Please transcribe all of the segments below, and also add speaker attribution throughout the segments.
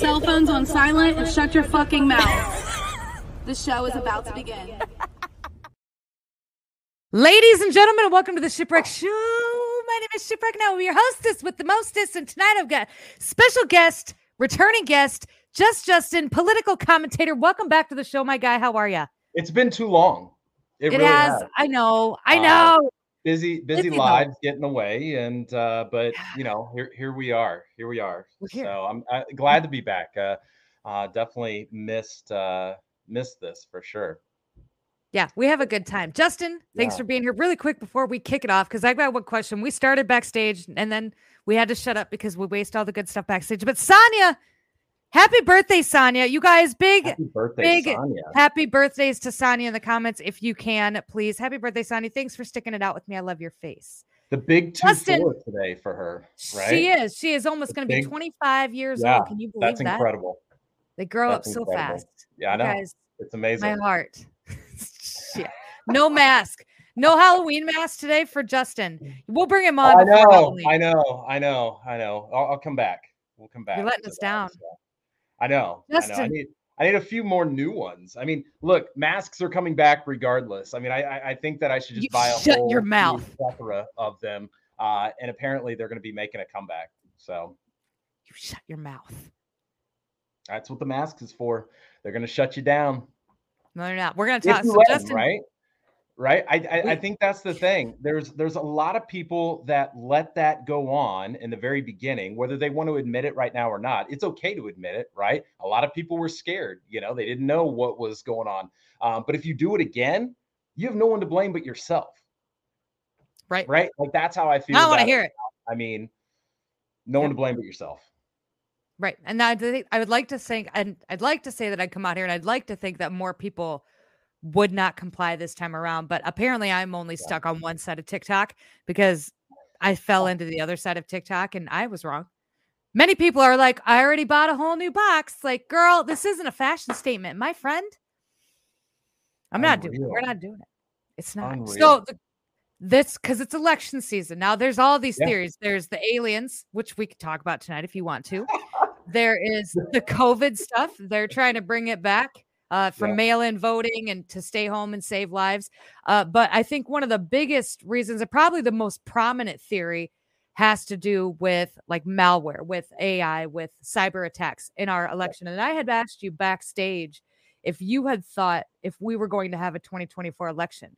Speaker 1: Cell phones on silent and shut your fucking mouth. the show is about to begin.
Speaker 2: Ladies and gentlemen, welcome to the Shipwreck Show. My name is Shipwreck Now. I'm your hostess with the mostest, and tonight I've got special guest, returning guest, Just Justin, political commentator. Welcome back to the show, my guy. How are you?
Speaker 3: It's been too long.
Speaker 2: It, it really has. has. I know. I uh, know.
Speaker 3: Busy, busy, busy lives though. getting away, and uh, but you know, here, here we are. Here we are. So I'm uh, glad to be back. Uh, uh, definitely missed uh, missed this for sure.
Speaker 2: Yeah, we have a good time. Justin, thanks yeah. for being here. Really quick before we kick it off, because I got one question. We started backstage and then we had to shut up because we waste all the good stuff backstage. But Sonya, happy birthday, Sonya. You guys, big, happy birthday, big Sonya. happy birthdays to Sonya in the comments if you can, please. Happy birthday, Sonya. Thanks for sticking it out with me. I love your face.
Speaker 3: The big two Justin, today for her, right?
Speaker 2: She is. She is almost going to be 25 years yeah, old. Can you believe
Speaker 3: that's
Speaker 2: that?
Speaker 3: That's incredible.
Speaker 2: They grow that's up so incredible. fast.
Speaker 3: Yeah, I know. Guys, it's amazing.
Speaker 2: My heart. No mask. No Halloween mask today for Justin. We'll bring him oh, on.
Speaker 3: I know. I know. I know. I know. I'll, I'll, come back. We'll come back.
Speaker 2: You're letting us down.
Speaker 3: So. I know. Justin. I know. I need. I need a few more new ones. I mean, look, masks are coming back regardless. I mean, I I think that I should just you buy a
Speaker 2: shut
Speaker 3: whole
Speaker 2: your mouth
Speaker 3: plethora of them. Uh, and apparently they're going to be making a comeback. So
Speaker 2: you shut your mouth.
Speaker 3: That's what the mask is for. They're going to shut you down.
Speaker 2: No, they're not. We're going to talk.
Speaker 3: So Justin, right? Right. I, I, I think that's the thing. There's there's a lot of people that let that go on in the very beginning, whether they want to admit it right now or not. It's okay to admit it, right? A lot of people were scared. You know, they didn't know what was going on. Um, but if you do it again, you have no one to blame but yourself.
Speaker 2: Right.
Speaker 3: Right. Like that's how I feel.
Speaker 2: I want to hear it.
Speaker 3: I mean, no one to blame but yourself.
Speaker 2: Right. And I I would like to think, and I'd like to say that I'd come out here and I'd like to think that more people would not comply this time around. But apparently I'm only stuck on one side of TikTok because I fell oh. into the other side of TikTok and I was wrong. Many people are like, I already bought a whole new box. Like, girl, this isn't a fashion statement, my friend. I'm Unreal. not doing it. We're not doing it. It's not. Unreal. So the, this because it's election season. Now there's all these yeah. theories. There's the aliens, which we could talk about tonight if you want to. there is the COVID stuff. They're trying to bring it back uh, for yeah. mail-in voting and to stay home and save lives. Uh, but I think one of the biggest reasons, and probably the most prominent theory, has to do with like malware, with AI, with cyber attacks in our election. And I had asked you backstage if you had thought if we were going to have a 2024 election.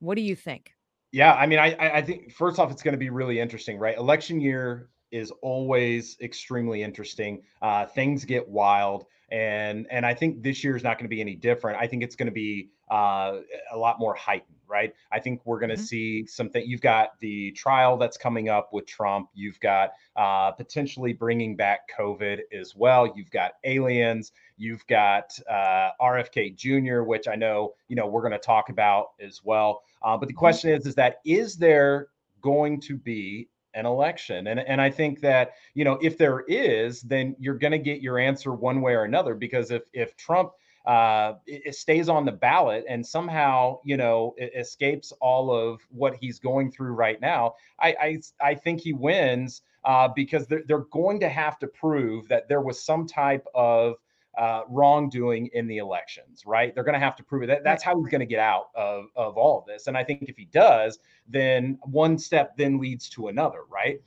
Speaker 2: What do you think?
Speaker 3: Yeah, I mean, I I think first off, it's going to be really interesting, right? Election year is always extremely interesting. Uh, things get wild, and and I think this year is not going to be any different. I think it's going to be uh, a lot more heightened, right? I think we're going to mm-hmm. see something. You've got the trial that's coming up with Trump. You've got uh, potentially bringing back COVID as well. You've got aliens. You've got uh, RFK Jr., which I know you know we're going to talk about as well. Uh, but the mm-hmm. question is, is that is there going to be an election. And, and I think that, you know, if there is, then you're going to get your answer one way or another, because if, if Trump uh, stays on the ballot and somehow, you know, escapes all of what he's going through right now, I, I, I think he wins uh, because they're, they're going to have to prove that there was some type of uh, wrongdoing in the elections, right? They're going to have to prove it. That, that's how he's going to get out of, of all of this. And I think if he does, then one step then leads to another, right?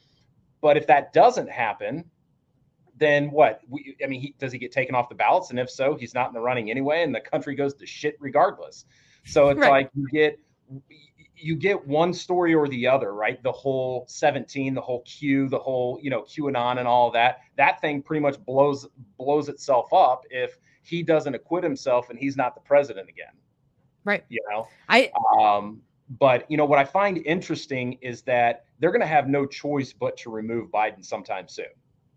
Speaker 3: But if that doesn't happen, then what? We, I mean, he, does he get taken off the ballots? And if so, he's not in the running anyway, and the country goes to shit regardless. So it's right. like you get you get one story or the other, right? The whole 17, the whole Q, the whole, you know, QAnon and all that. That thing pretty much blows blows itself up if he doesn't acquit himself and he's not the president again.
Speaker 2: Right.
Speaker 3: You know.
Speaker 2: I
Speaker 3: um but you know what I find interesting is that they're going to have no choice but to remove Biden sometime soon.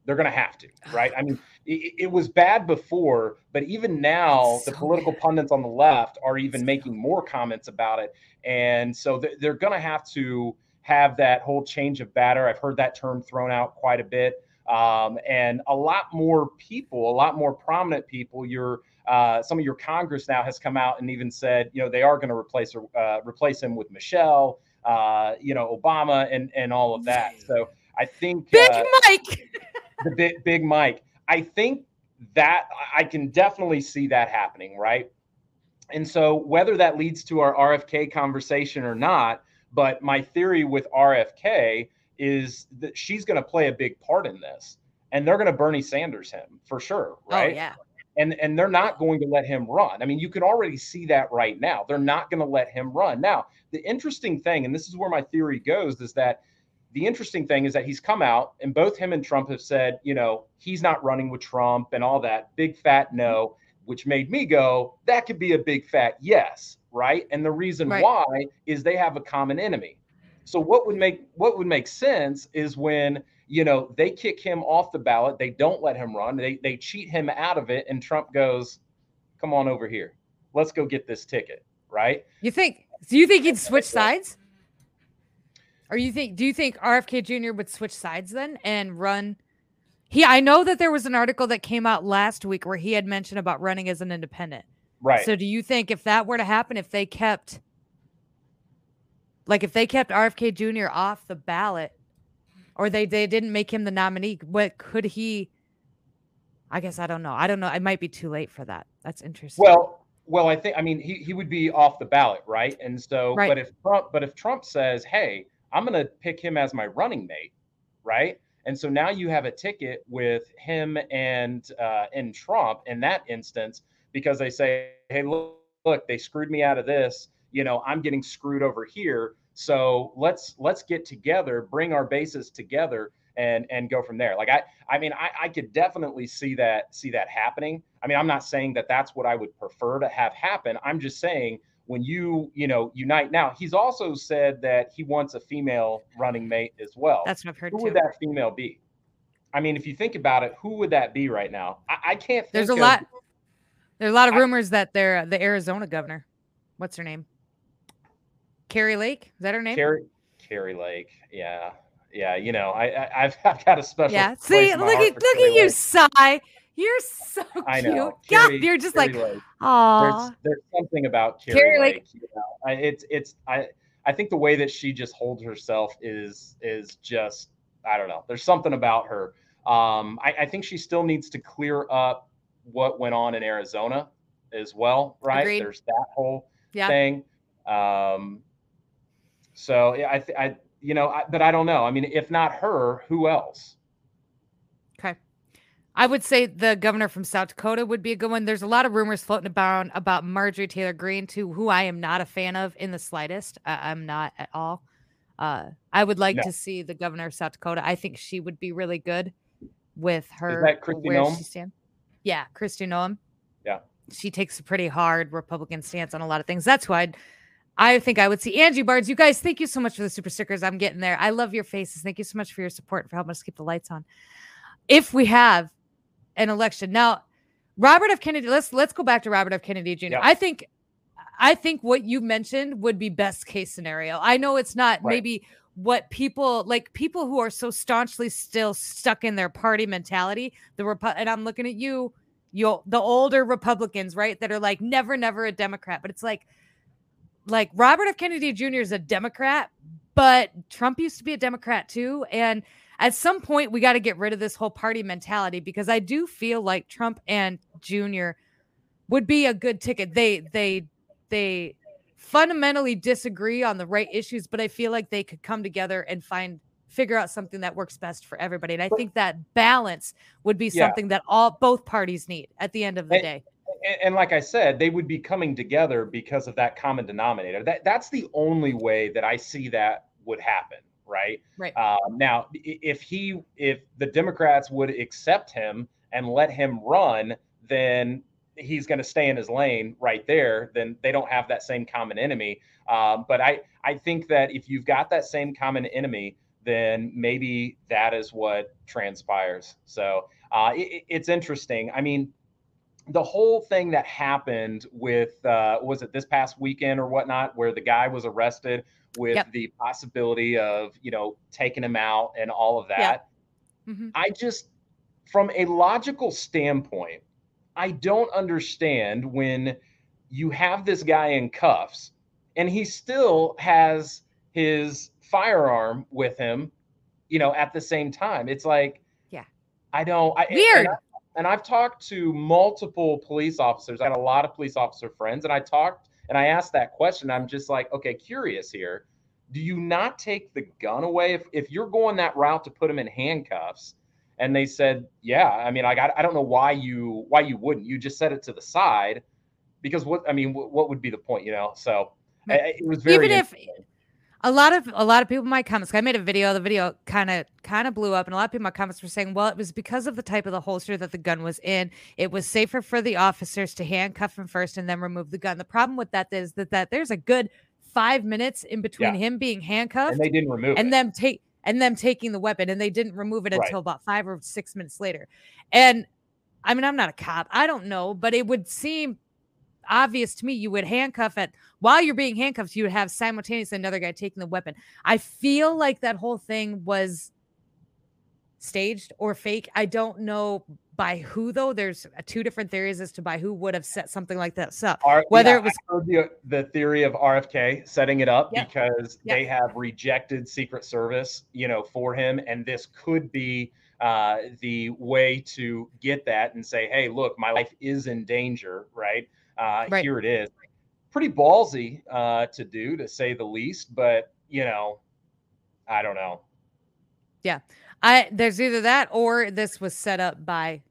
Speaker 3: They're going to have to, right? I mean, it, it, was bad before, but even now, so the political bad. pundits on the left are even making more comments about it. And so th- they're going to have to have that whole change of batter. I've heard that term thrown out quite a bit. Um, and a lot more people, a lot more prominent people, your uh, some of your Congress now has come out and even said, you know, they are going to replace uh, replace him with Michelle, uh, you know, Obama, and and all of that. So I think
Speaker 2: Big uh, Mike.
Speaker 3: the big, big Mike. I think that I can definitely see that happening, right? And so whether that leads to our RFK conversation or not, but my theory with RFK is that she's going to play a big part in this, and they're going to Bernie Sanders him for sure, right?
Speaker 2: Oh
Speaker 3: right?
Speaker 2: yeah.
Speaker 3: and and they're not going to let him run. I mean, you can already see that right now. They're not going to let him run. Now, the interesting thing, and this is where my theory goes, is that the interesting thing is that he's come out and both him and Trump have said, you know, he's not running with Trump and all that. Big fat no, which made me go, that could be a big fat yes, right? And the reason
Speaker 2: Right.
Speaker 3: why is they have a common enemy. So what would make what would make sense is when you know they kick him off the ballot, they don't let him run, they they cheat him out of it, and Trump goes, "Come on over here, let's go get this ticket." Right?
Speaker 2: You think? Do you think he'd switch sides? Or you think? Do you think RFK Jr. would switch sides then and run? He, I know that there was an article that came out last week where he had mentioned about running as an independent.
Speaker 3: Right.
Speaker 2: So, do you think if that were to happen, if they kept, like, if they kept RFK Jr. off the ballot, or they they didn't make him the nominee, what could he? I guess I don't know. I don't know. It might be too late for that. That's interesting.
Speaker 3: Well, well, I think I mean he he would be off the ballot, right? And so,
Speaker 2: Right.
Speaker 3: but if Trump, but if Trump says, "Hey, I'm going to pick him as my running mate," right? And so now you have a ticket with him and uh, and Trump in that instance because they say, "Hey, look, look, they screwed me out of this. You know, I'm getting screwed over here. So let's let's get together, bring our bases together." And, and go from there. Like I, I mean, I, I could definitely see that see that happening. I mean, I'm not saying that that's what I would prefer to have happen. I'm just saying when you you know unite. Now he's also said that he wants a female running mate as well.
Speaker 2: That's what I've heard
Speaker 3: who
Speaker 2: too.
Speaker 3: would that female be? I mean, if you think about it, who would that be right now? I, I can't. Think
Speaker 2: There's a
Speaker 3: of-
Speaker 2: lot. There's a lot of
Speaker 3: I-
Speaker 2: rumors that they're uh, the Arizona governor. What's her name? Kari Lake. Is that her name?
Speaker 3: Kari Kari Lake. Yeah, yeah. You know, I, I I've, I've got a special.
Speaker 2: yeah. See, look at look at you, sigh. You're so cute.
Speaker 3: I know.
Speaker 2: God,
Speaker 3: Kari-
Speaker 2: you're just
Speaker 3: Kari
Speaker 2: like, oh.
Speaker 3: there's there's something about Kari,
Speaker 2: Kari Lake-
Speaker 3: Lake. you know, I, it's it's I I think the way that she just holds herself is is just I don't know. There's something about her. Um, I, I think she still needs to clear up what went on in Arizona as well, right?
Speaker 2: Agreed.
Speaker 3: There's that whole
Speaker 2: Yeah.
Speaker 3: thing. Um, so yeah, I, th- I you know, I, but I don't know. I mean, if not her, who else?
Speaker 2: I would say the governor from South Dakota would be a good one. There's a lot of rumors floating around about Marjorie Taylor Greene, too, who I am not a fan of in the slightest. I'm not at all. Uh, I would like
Speaker 3: No.
Speaker 2: to see the governor of South Dakota. I think she would be really good with her
Speaker 3: that Kristi
Speaker 2: where
Speaker 3: Noem?
Speaker 2: she stands. Yeah, Kristi Noem.
Speaker 3: Yeah.
Speaker 2: She takes a pretty hard Republican stance on a lot of things. That's why I'd, I think I would see Angie Bards. You guys, thank you so much for the super stickers. I'm getting there. I love your faces. Thank you so much for your support and for helping us keep the lights on. If we have an election now, Robert F. Kennedy. Let's let's go back to Robert F. Kennedy Jr.
Speaker 3: Yep.
Speaker 2: I think, I think what you mentioned would be best case scenario. I know it's not
Speaker 3: Right.
Speaker 2: maybe what people like people who are so staunchly still stuck in their party mentality. The Repu- and I'm looking at you, you the older Republicans, right? That are like never, never a Democrat. But it's like, like Robert F. Kennedy Jr. is a Democrat, but Trump used to be a Democrat too. And at some point, we got to get rid of this whole party mentality because I do feel like Trump and Jr. would be a good ticket. They they they fundamentally disagree on the right issues, but I feel like they could come together and find figure out something that works best for everybody. And I think that balance would be
Speaker 3: Yeah.
Speaker 2: something that all both parties need at the end of the
Speaker 3: And-
Speaker 2: day.
Speaker 3: and, and like I said, they would be coming together because of that common denominator. That that's the only way that I see that would happen, right?
Speaker 2: Right.
Speaker 3: Um, now, if he, if the Democrats would accept him and let him run, then he's going to stay in his lane right there. Then they don't have that same common enemy. Um, but I, I think that if you've got that same common enemy, then maybe that is what transpires. So uh, it, it's interesting. I mean, the whole thing that happened with uh, was it this past weekend or whatnot, where the guy was arrested with
Speaker 2: Yep.
Speaker 3: the possibility of you know taking him out and all of
Speaker 2: Yeah.
Speaker 3: that.
Speaker 2: Mhm.
Speaker 3: I just, from a logical standpoint, I don't understand when you have this guy in cuffs and he still has his firearm with him, you know, at the same time. It's like,
Speaker 2: Yeah.
Speaker 3: I don't. I, and
Speaker 2: Weird.
Speaker 3: I- and I've talked to multiple police officers. I had a lot of police officer friends, and I talked and I asked that question. I'm just like, okay, curious here. Do you not take the gun away if, if you're going that route to put him in handcuffs? And they said, yeah. I mean, like, I, I don't know why you why you wouldn't. You just set it to the side because what I mean, what, what would be the point, you know? So it was very
Speaker 2: even if a lot of a lot of people in my comments i made a video the video kind of kind of blew up and a lot of people in my comments were saying well it was because of the type of the holster that the gun was in it was safer for the officers to handcuff him first and then remove the gun the problem with that is that, that there's a good five minutes in between yeah. him being handcuffed
Speaker 3: and they didn't remove
Speaker 2: and
Speaker 3: it.
Speaker 2: them take and them taking the weapon and they didn't remove it right. until about five or six minutes later and i mean i'm not a cop i don't know but it would seem obvious to me you would handcuff it while you're being handcuffed you would have simultaneously another guy taking the weapon. I feel like that whole thing was staged or fake. I don't know by who though. There's two different theories as to by who would have set something like this up. R- whether yeah, it was
Speaker 3: the, the, theory of rfk setting it up yep. because yep. they have rejected secret service you know for him and this could be uh, the way to get that and say hey look my life is in danger right uh, right. Here it is. Pretty ballsy uh, to do, to say the least. But you know, I don't know.
Speaker 2: Yeah, I there's either that or this was set up by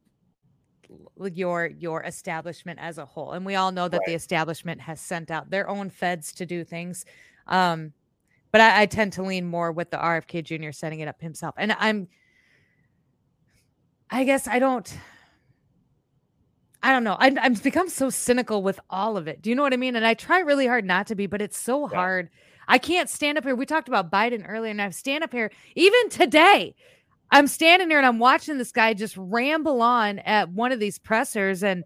Speaker 2: your your establishment as a whole, and we all know that right. the establishment has sent out their own feds to do things. Um, but I, I tend to lean more with the RFK Jr. setting it up himself, and I'm. I guess I don't. I don't know. I, I've become so cynical with all of it. Do you know what I mean? And I try really hard not to be, but it's so yeah. hard. I can't stand up here. We talked about Biden earlier, and I stand up here even today. I'm standing here and I'm watching this guy just ramble on at one of these pressers, and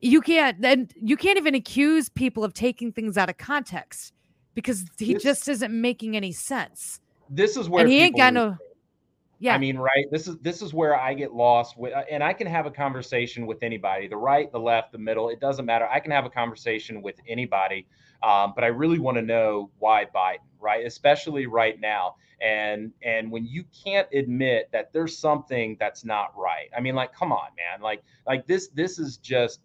Speaker 2: you can't then you can't even accuse people of taking things out of context because he this, just isn't making any sense.
Speaker 3: This is where
Speaker 2: and he ain't got no.
Speaker 3: Yeah. I mean, right. This is this is where I get lost with, and I can have a conversation with anybody, the right, the left, the middle. It doesn't matter. I can have a conversation with anybody, um, but I really want to know why Biden, right? Especially right now. And and when you can't admit that there's something that's not right, I mean, like, come on, man. Like like this this is just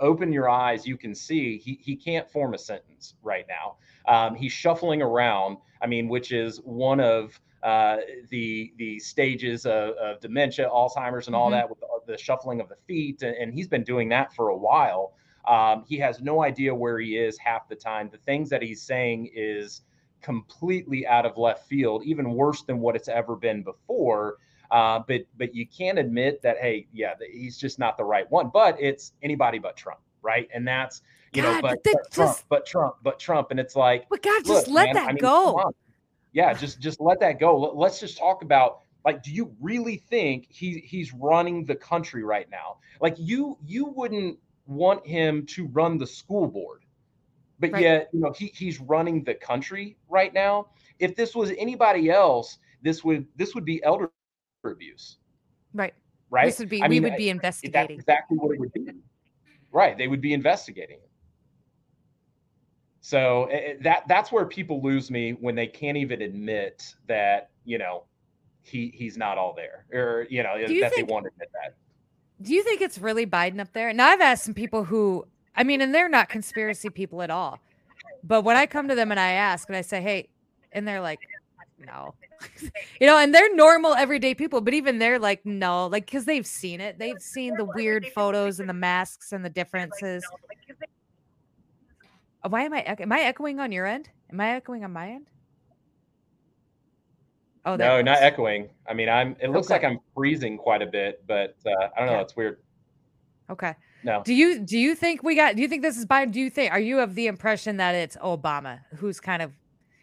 Speaker 3: open your eyes. You can see he he can't form a sentence right now. Um, he's shuffling around. I mean, which is one of uh, the the stages of, of, dementia, Alzheimer's, and all mm-hmm. that with the, the, shuffling of the feet, and, and, he's been doing that for a while. Um, he has no idea where he is half the time. The things that he's saying is completely out of left field, even worse than what it's ever been before. Uh, but but you can't admit that hey, yeah, he's just not the right one. But it's anybody but Trump, right? And that's you God, know, but, but, but Trump, but Trump, but Trump, and it's like,
Speaker 2: but God, just let man, that I mean, go
Speaker 3: yeah, just just let that go. Let's just talk about like do you really think he he's running the country right now? Like you you wouldn't want him to run the school board. But right. yet, you know, he he's running the country right now. If this was anybody else, this would this would be elder abuse.
Speaker 2: Right.
Speaker 3: Right.
Speaker 2: This would be I we would be investigating.
Speaker 3: That's exactly what it would be. Right. They would be investigating. So it, eh, eh, that that's where people lose me when they can't even admit that you know he he's not all there, or you know that think, they won't admit that.
Speaker 2: Do you think it's really Biden up there? And I've asked some people who, I mean, and they're not conspiracy people at all. But when I come to them and I ask and I say, "Hey," and they're like, "No," you know, and they're normal everyday people, but even they're like, "No," like because they've seen it, they've seen the weird photos and the masks and the differences. Why am I? Am I echoing on your end? Am I echoing on my end?
Speaker 3: Oh, no, not echoing. I mean, I'm. It looks okay. like I'm freezing quite a bit, but uh, I don't know. Yeah. It's weird.
Speaker 2: Okay.
Speaker 3: No.
Speaker 2: Do you do you think we got? Do you think this is Biden? Do you think? Are you of the impression that it's Obama who's kind of?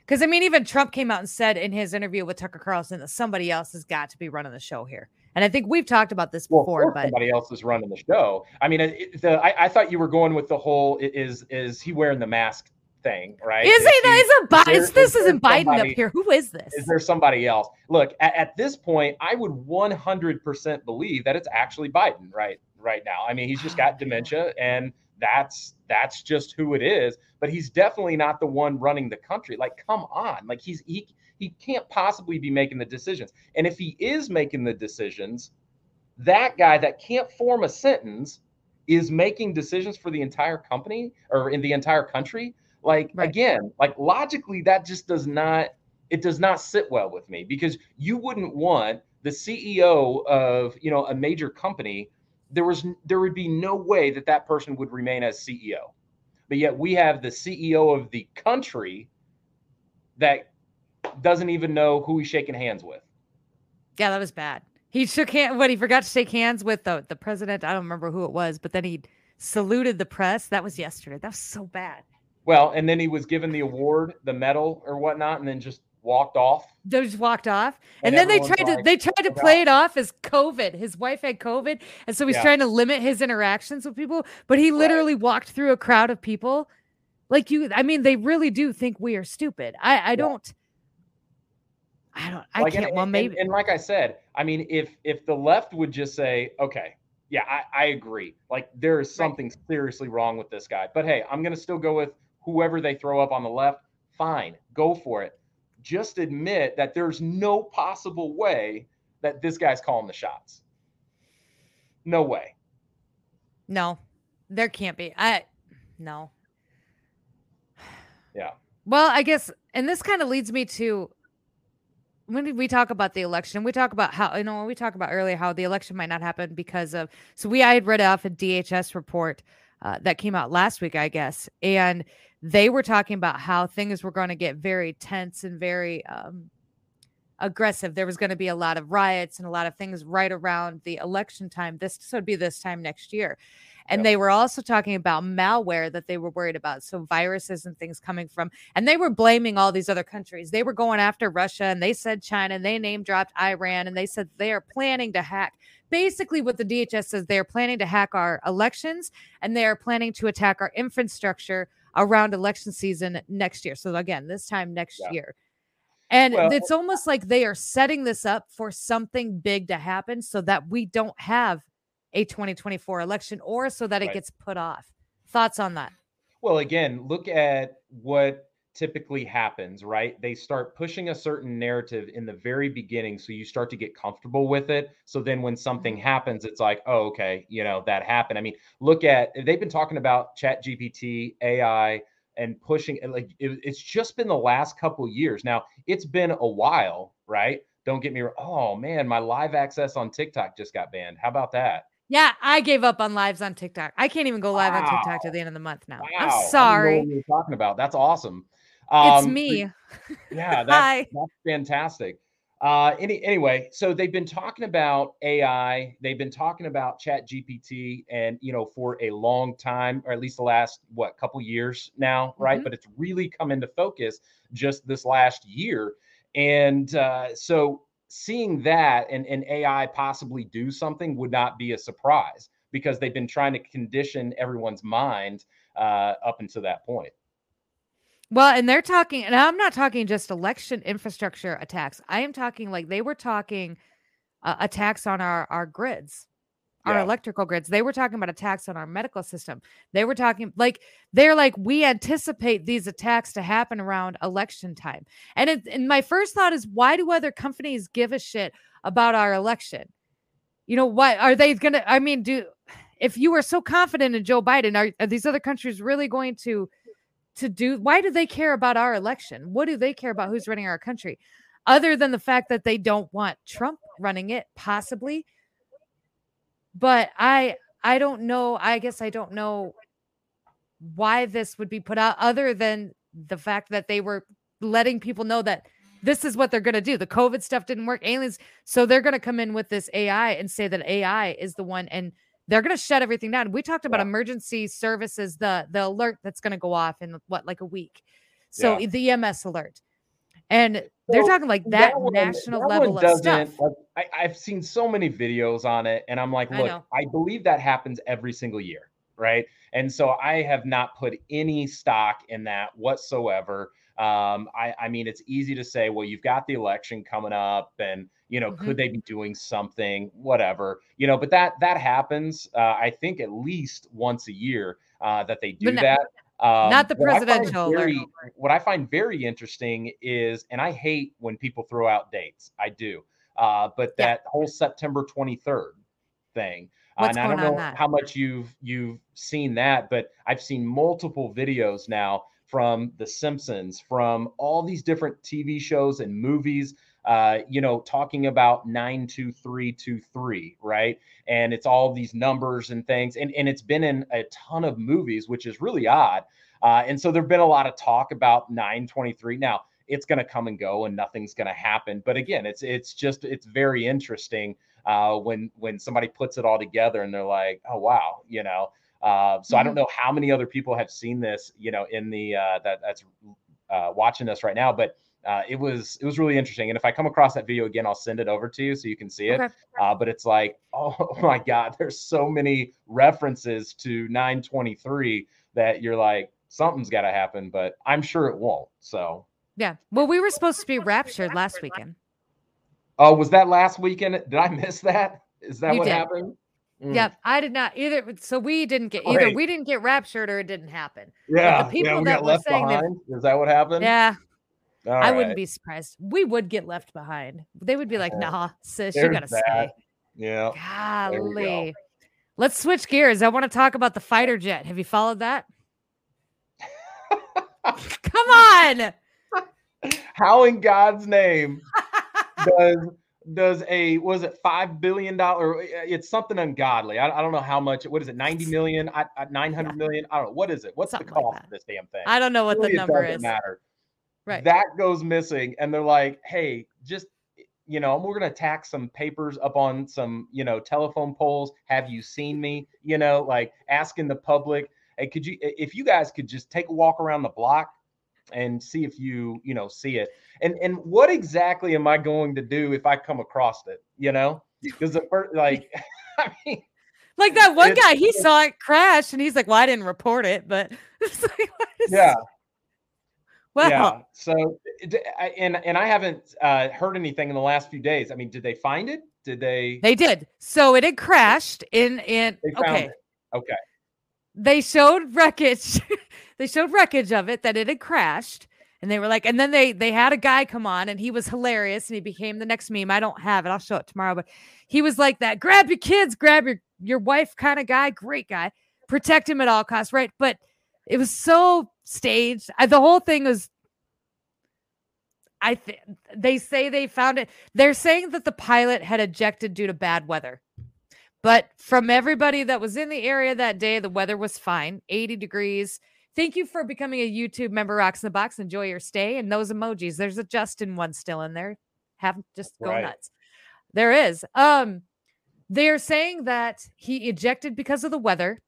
Speaker 2: Because I mean, even Trump came out and said in his interview with Tucker Carlson that somebody else has got to be running the show here. And I think we've talked about this before, well, but
Speaker 3: somebody else is running the show. I mean, it, the I, I, thought you were going with the whole is is he wearing the mask thing, right?
Speaker 2: Is, is he? That is a Biden. This is isn't Biden up here. Who is this?
Speaker 3: Is there somebody else? Look, at, at this point, I would 100% believe that it's actually Biden, right? Right now. I mean, he's just ah, got dementia, and that's that's just who it is. But he's definitely not the one running the country. Like, come on, like he's he he can't possibly be making the decisions. And if he is making the decisions, that guy that can't form a sentence is making decisions for the entire company or in the entire country. Like right. again, like logically, that just does not it does not sit well with me because you wouldn't want the CEO of you know a major company. There was there would be no way that that person would remain as CEO, but yet we have the CEO of the country that doesn't even know who he's shaking hands with.
Speaker 2: Yeah, that was bad. He shook hand. What he forgot to shake hands with the the president. I don't remember who it was, but then he saluted the press. That was yesterday. That was so bad.
Speaker 3: Well, and then he was given the award, the medal or whatnot, and then just walked off.
Speaker 2: They just walked off, and, and then they tried like, to they tried to play it off as COVID. His wife had COVID, and so he's yeah. trying to limit his interactions with people. But he literally right. walked through a crowd of people, like you. I mean, they really do think we are stupid. I I yeah. don't. I don't. I like, can't.
Speaker 3: And,
Speaker 2: well, maybe.
Speaker 3: And, and, like I said, I mean, if if the left would just say, okay, yeah, I, I agree. Like there is something right. seriously wrong with this guy. But hey, I'm gonna still go with whoever they throw up on the left. Fine, go for it just admit that there's no possible way that this guy's calling the shots. No way.
Speaker 2: No, there can't be. I no.
Speaker 3: Yeah.
Speaker 2: Well, I guess, and this kind of leads me to when we talk about the election, we talk about how you know when we talk about earlier how the election might not happen because of so we I had read off a DHS report uh, that came out last week, I guess, and they were talking about how things were going to get very tense and very um, aggressive. There was going to be a lot of riots and a lot of things right around the election time. This so would be this time next year. And yep. they were also talking about malware that they were worried about. So viruses and things coming from, and they were blaming all these other countries. They were going after Russia and they said China and they name dropped Iran and they said they are planning to hack. Basically, what the DHS says, they are planning to hack our elections and they are planning to attack our infrastructure around election season next year. So again, this time next yeah. year. And well, it's almost like they are setting this up for something big to happen so that we don't have a 2024 election or so that it right. gets put off. Thoughts on that?
Speaker 3: Well, again, look at what typically happens, right? They start pushing a certain narrative in the very beginning. So you start to get comfortable with it. So then when something mm-hmm. happens, it's like, oh, okay, you know, that happened. I mean, look at, they've been talking about Chat GPT, AI, and pushing like it, it's just been the last couple years. Now it's been a while, right? Don't get me wrong. Oh man, my live access on TikTok just got banned. How about that?
Speaker 2: Yeah, I gave up on lives on TikTok. I can't even go live wow. on TikTok to the end of the month now. Wow. I'm sorry.
Speaker 3: you're talking about. That's awesome.
Speaker 2: Um, it's me.
Speaker 3: yeah, that's, that's fantastic. Uh, any, anyway, so they've been talking about AI. They've been talking about Chat GPT, and you know, for a long time, or at least the last what couple years now, right? Mm-hmm. But it's really come into focus just this last year, and uh, so seeing that and, and AI possibly do something would not be a surprise because they've been trying to condition everyone's mind uh, up until that point.
Speaker 2: Well, and they're talking, and I'm not talking just election infrastructure attacks. I am talking like they were talking uh, attacks on our our grids, our yeah. electrical grids. They were talking about attacks on our medical system. They were talking like they're like we anticipate these attacks to happen around election time. And it, and my first thought is why do other companies give a shit about our election? You know, what are they going to? I mean, do if you were so confident in Joe Biden, are, are these other countries really going to? To do why do they care about our election? What do they care about who's running our country? Other than the fact that they don't want trump running it possibly. But i i don't know i guess i don't know why this would be put out other than the fact that they were letting people know that this is what they're going to do. The covid stuff didn't work aliens so they're going to come in with this ai and say that ai is the one and they're going to shut everything down. We talked about yeah. emergency services, the the alert that's going to go off in what like a week. So yeah. the EMS alert, and they're talking like that, that one, national that level of stuff.
Speaker 3: Like, I, have seen so many videos on it, and I'm like, look, I, I believe that happens every single year, right? And so I have not put any stock in that whatsoever. Um, I, I mean, it's easy to say, well, you've got the election coming up, and you know, mm-hmm. could they be doing something, whatever, you know, but that that happens. Uh, I think at least once a year uh, that they do that.
Speaker 2: Um, not the presidential.
Speaker 3: What I, very, what I find very interesting is, and I hate when people throw out dates. I do, uh, but that yeah. whole September 23rd, thing. Uh, and I don't know how much you've you've seen that, but I've seen multiple videos now from The Simpsons, from all these different TV shows and movies. Uh, you know, talking about nine two three two three, right? And it's all these numbers and things, and and it's been in a ton of movies, which is really odd. Uh, and so there've been a lot of talk about nine twenty three. Now it's going to come and go, and nothing's going to happen. But again, it's it's just it's very interesting uh, when when somebody puts it all together and they're like, oh wow, you know. Uh, so I don't
Speaker 2: Mhm.
Speaker 3: know how many other people have seen this, you know, in the uh, that that's uh, watching this right now, but uh, it was it was really interesting. And if I come across that video again, I'll send it over to you so you can see it.
Speaker 2: Okay.
Speaker 3: Uh, but it's like, oh my god, there's so many references to 923 that you're like, something's got to happen, but I'm sure it won't. So,
Speaker 2: Yeah. Well, we were supposed to be raptured last weekend.
Speaker 3: oh, was that last weekend? Did I miss that? Is that
Speaker 2: You
Speaker 3: what
Speaker 2: did.
Speaker 3: happened? Mm.
Speaker 2: Yep, I did not either. So we didn't get either.
Speaker 3: Right.
Speaker 2: We didn't get raptured, or it didn't happen.
Speaker 3: Yeah.
Speaker 2: the people
Speaker 3: yeah,
Speaker 2: that were saying that-
Speaker 3: behind. Is that what happened?
Speaker 2: Yeah,
Speaker 3: All
Speaker 2: I
Speaker 3: right.
Speaker 2: wouldn't be surprised. We would get left behind. They would be like. "Nah, sis, you gotta
Speaker 3: that.
Speaker 2: stay."
Speaker 3: Yeah. We go.
Speaker 2: Golly. Let's switch gears. I want to talk about the fighter jet. Have you followed that? Come on.
Speaker 3: How in God's name does does a was it five billion dollar? Uh, uh, it's something ungodly. I, I don't know how much. What is it? Ninety million? I, I, Nine hundred million? I don't know. What is it? What's
Speaker 2: Something
Speaker 3: the
Speaker 2: like
Speaker 3: cost
Speaker 2: that.
Speaker 3: of this damn thing?
Speaker 2: I don't know what the
Speaker 3: Really, it
Speaker 2: number
Speaker 3: doesn't
Speaker 2: is.
Speaker 3: Matter.
Speaker 2: Right.
Speaker 3: That goes missing, and they're like, "Hey, just you know, we're gonna tack some papers up on some you know telephone poles. Have you seen me? You know, like asking the public, hey, could you if you guys could just take a walk around the block and see if you you know see it and and what exactly am i going to do if i come across it you know because the first like i mean
Speaker 2: Like that one guy, he saw it crash and he's like, Well, I didn't report it, but like,
Speaker 3: yeah
Speaker 2: Well,
Speaker 3: yeah so and and i haven't uh heard anything in the last few days i mean did they find it did they
Speaker 2: they did. So it had crashed in in
Speaker 3: they found
Speaker 2: okay.
Speaker 3: it okay
Speaker 2: They showed wreckage. they showed wreckage of it that it had crashed. And they were like, and then they they had a guy come on and he was hilarious and he became the next meme. I don't have it. I'll show it tomorrow. But he was like that. Grab your kids, grab your your wife kind of guy. Great guy. Protect him at all costs, right? But it was so staged. I, the whole thing was I think they say they found it. They're saying that the pilot had ejected due to bad weather. But from everybody that was in the area that day, the weather was fine 80 degrees. Thank you for becoming a YouTube member, Rocks in the Box. Enjoy your stay. And those emojis. There's a Justin one still in there. Have just go
Speaker 3: Right.
Speaker 2: nuts. There is. Um, they're saying that he ejected because of the weather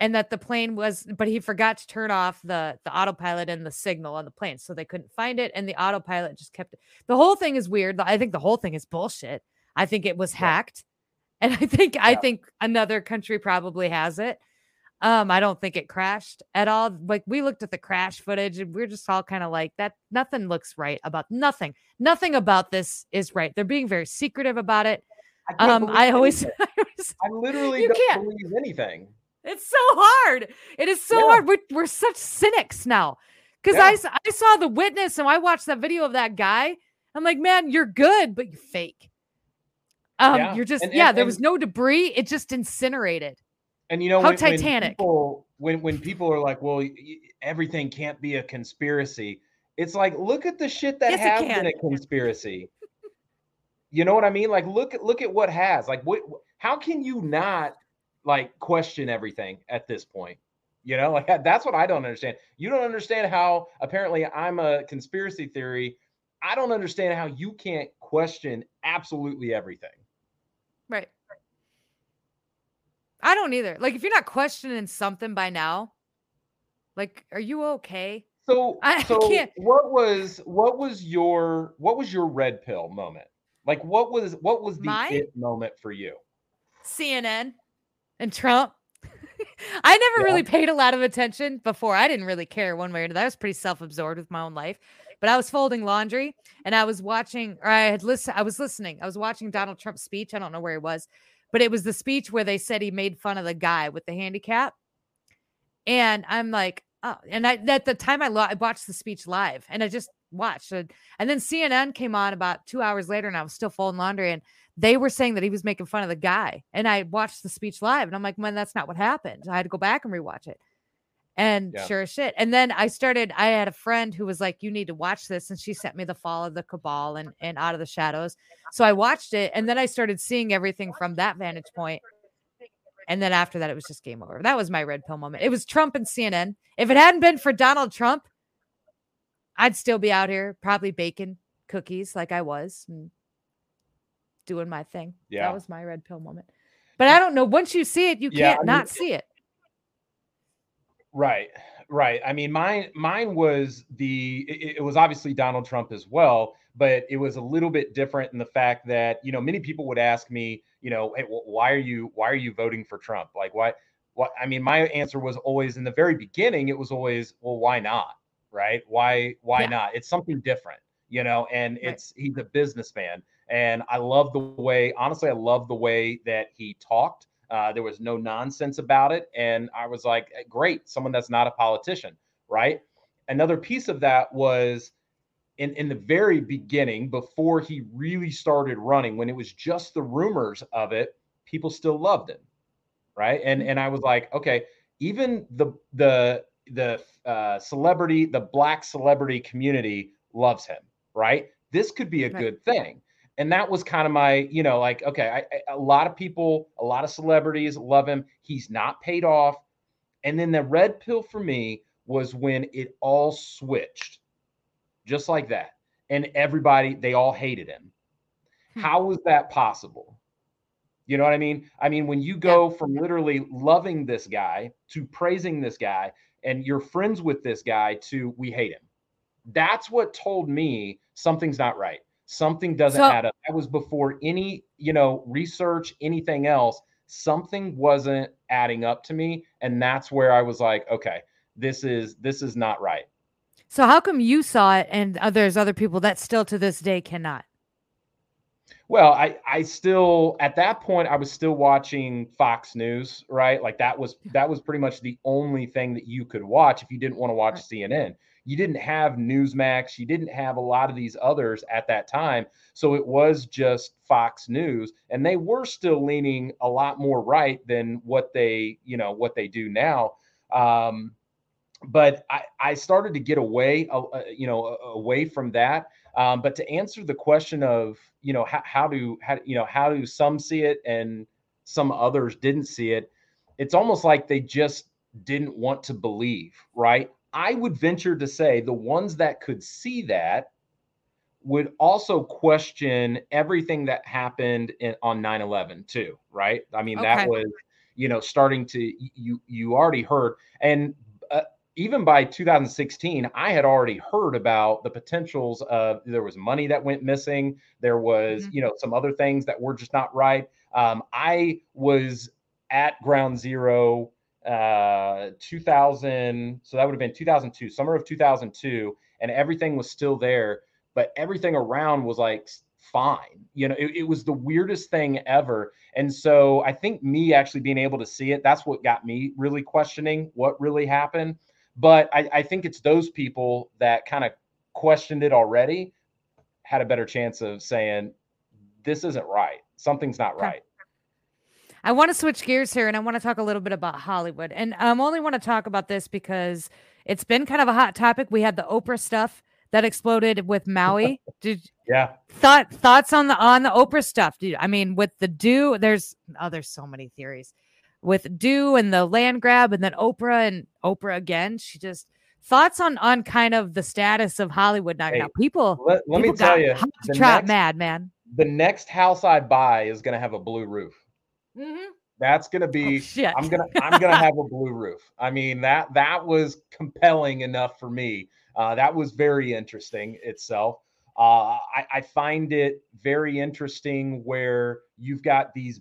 Speaker 2: and that the plane was but he forgot to turn off the the autopilot and the signal on the plane so they couldn't find it and the autopilot just kept it the whole thing is weird i think the whole thing is bullshit i think it was
Speaker 3: Yeah.
Speaker 2: hacked and i think i think another country probably has it um i don't think it crashed at all like we looked at the crash footage and we're just all kind of like that nothing looks right about nothing nothing about this is right they're being very secretive about it
Speaker 3: I
Speaker 2: um i always. I always
Speaker 3: i literally don't
Speaker 2: can't.
Speaker 3: believe anything
Speaker 2: it's so hard. It is so
Speaker 3: Yeah.
Speaker 2: hard. We're, we're such cynics now. Because
Speaker 3: Yeah.
Speaker 2: I, I saw the witness and I watched that video of that guy. I'm like, man, you're good, but you're fake. Um,
Speaker 3: Yeah.
Speaker 2: You're just,
Speaker 3: And-
Speaker 2: yeah,
Speaker 3: and-
Speaker 2: there was no debris. It just incinerated.
Speaker 3: And you know,
Speaker 2: How
Speaker 3: when, when
Speaker 2: Titanic.
Speaker 3: people when when people are like, "Well, everything can't be a conspiracy," it's like, look at the shit that
Speaker 2: Yes,
Speaker 3: has been a conspiracy. you know what I mean? Like, look at look at what has. Like, what? How can you not like question everything at this point? You know, like that's what I don't understand. You don't understand how apparently I'm a conspiracy theory. I don't understand how you can't question absolutely everything.
Speaker 2: Right. I don't either. Like, if you're not questioning something by now, like, are you okay?
Speaker 3: So,
Speaker 2: I
Speaker 3: so
Speaker 2: can't-
Speaker 3: what was what was your what was your red pill moment? Like, what was what was the moment for you?
Speaker 2: CNN and Trump. I never
Speaker 3: Yeah.
Speaker 2: really paid a lot of attention before. I didn't really care one way or another. I was pretty self-absorbed with my own life. But I was folding laundry and I was watching, or I had listened, I was listening. I was watching Donald Trump's speech. I don't know where he was, but it was the speech where they said he made fun of the guy with the handicap. And I'm like, oh, and I at the time I, lo- I watched the speech live and I just watched it. And then CNN came on about two hours later and I was still folding laundry and they were saying that he was making fun of the guy. And I watched the speech live and I'm like, man, that's not what happened. I had to go back and rewatch it. And
Speaker 3: Yeah.
Speaker 2: sure as shit. And then I started, I had a friend who was like, you need to watch this. And she sent me the fall of the cabal and, and out of the shadows. So I watched it and then I started seeing everything from that vantage point. And then after that, it was just game over. That was my red pill moment. It was Trump and CNN. If it hadn't been for Donald Trump, I'd still be out here probably baking cookies like I was and doing my thing.
Speaker 3: Yeah.
Speaker 2: That was my red pill moment. But I don't know. Once you see it, you
Speaker 3: Yeah,
Speaker 2: can't
Speaker 3: I mean,
Speaker 2: not see it.
Speaker 3: Right, right. I mean, mine mine was the it, it was obviously Donald Trump as well, but it was a little bit different in the fact that you know many people would ask me, you know, hey, wh- why are you why are you voting for Trump? Like, why? What? I mean, my answer was always in the very beginning. It was always, well, why not? Right? Why why
Speaker 2: Yeah.
Speaker 3: not? It's something different, you know. And
Speaker 2: Right.
Speaker 3: it's he's a businessman, and I love the way. Honestly, I love the way that he talked. Uh, there was no nonsense about it. And I was like, "Eh, great, someone that's not a politician, right? Another piece of that was in, in the very beginning, before he really started running, when it was just the rumors of it, people still loved him, right? And and I was like, okay, even the the the uh, celebrity, the black celebrity community loves him, right? This could be a
Speaker 2: Right.
Speaker 3: good thing and that was kind of my you know like okay I, I- a lot of people a lot of celebrities love him. He's not paid off. And then the red pill for me was when it all switched just like that. And everybody they all hated him.
Speaker 2: Hmm.
Speaker 3: how was that possible? You know what i mean? I mean when you go from literally loving this guy to praising this guy and you're friends with this guy to we hate him. That's what told me something's not right something doesn't
Speaker 2: So-
Speaker 3: add up that was before any you know research anything else something wasn't adding up to me and that's where i was like okay this is this is not right
Speaker 2: So how come you saw it and there's other people that still to this day cannot?
Speaker 3: Well, I I still at that point I was still watching Fox News, right? Like that was that was pretty much the only thing that you could watch if you didn't want to watch CNN. You didn't have Newsmax, you didn't have a lot of these others at that time, so it was just Fox News and they were still leaning a lot more right than what they, you know, what they do now. Um but I, I started to get away, uh, uh, you know, away from that. Um, but to answer the question of, you know, how, how do how you know how do some see it and some others didn't see it? It's almost like they just didn't want to believe, right? I would venture to say the ones that could see that would also question everything that happened in, on 9-11 too right? I mean that was you know starting to you you already heard and uh, even by 2016 i had already heard about the potentials of there was money that went missing there was
Speaker 2: Mhm.
Speaker 3: you know some other things that were just not right. Um, i was at ground zero uh 2000 so that would have been 2002 summer of 2002 and everything was still there but everything around was like fine. You know it, it was the weirdest thing ever and so i think me actually being able to see it that's what got me really questioning what really happened but i, I think it's those people that kind of questioned it already had a better chance of saying this isn't right. Something's not right
Speaker 2: I want to switch gears here and I want to talk a little bit about Hollywood. And I um, only want to talk about this because it's been kind of a hot topic. We had the Oprah stuff that exploded with Maui. Did
Speaker 3: yeah
Speaker 2: thought thoughts on the on the Oprah stuff? Dude, I mean, with the do, there's oh, there's so many theories. With do and the land grab, and then Oprah and Oprah again. She just thoughts on on kind of the status of Hollywood now.
Speaker 3: Hey,
Speaker 2: now people,
Speaker 3: let, let me tell you
Speaker 2: hot trap
Speaker 3: next,
Speaker 2: mad man.
Speaker 3: the next house i buy is going to have a blue roof
Speaker 2: Mm-hmm.
Speaker 3: that's going to
Speaker 2: Oh,
Speaker 3: be
Speaker 2: shit.
Speaker 3: I'm gonna I'm gonna have a blue roof. I mean that that was compelling enough for me. Uh, that was very interesting itself. Uh, I, I find it very interesting where you've got these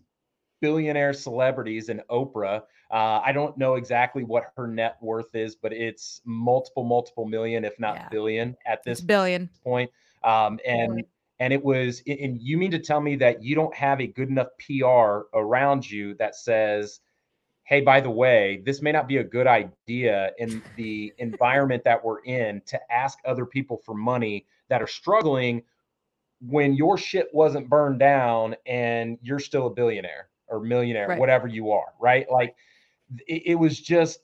Speaker 3: billionaire celebrities and Oprah. Uh, I don't know exactly what her net worth is, but it's multiple multiple million, if not
Speaker 2: Yeah.
Speaker 3: billion, at this
Speaker 2: billion.
Speaker 3: point. Um, and
Speaker 2: Billion.
Speaker 3: And it was and you mean to tell me that you don't have a good enough PR around you that says, hey, by the way, this may not be a good idea in the environment that we're in to ask other people for money that are struggling when your shit wasn't burned down and you're still a billionaire or millionaire,
Speaker 2: Right.
Speaker 3: whatever you are, right? Like it, it was just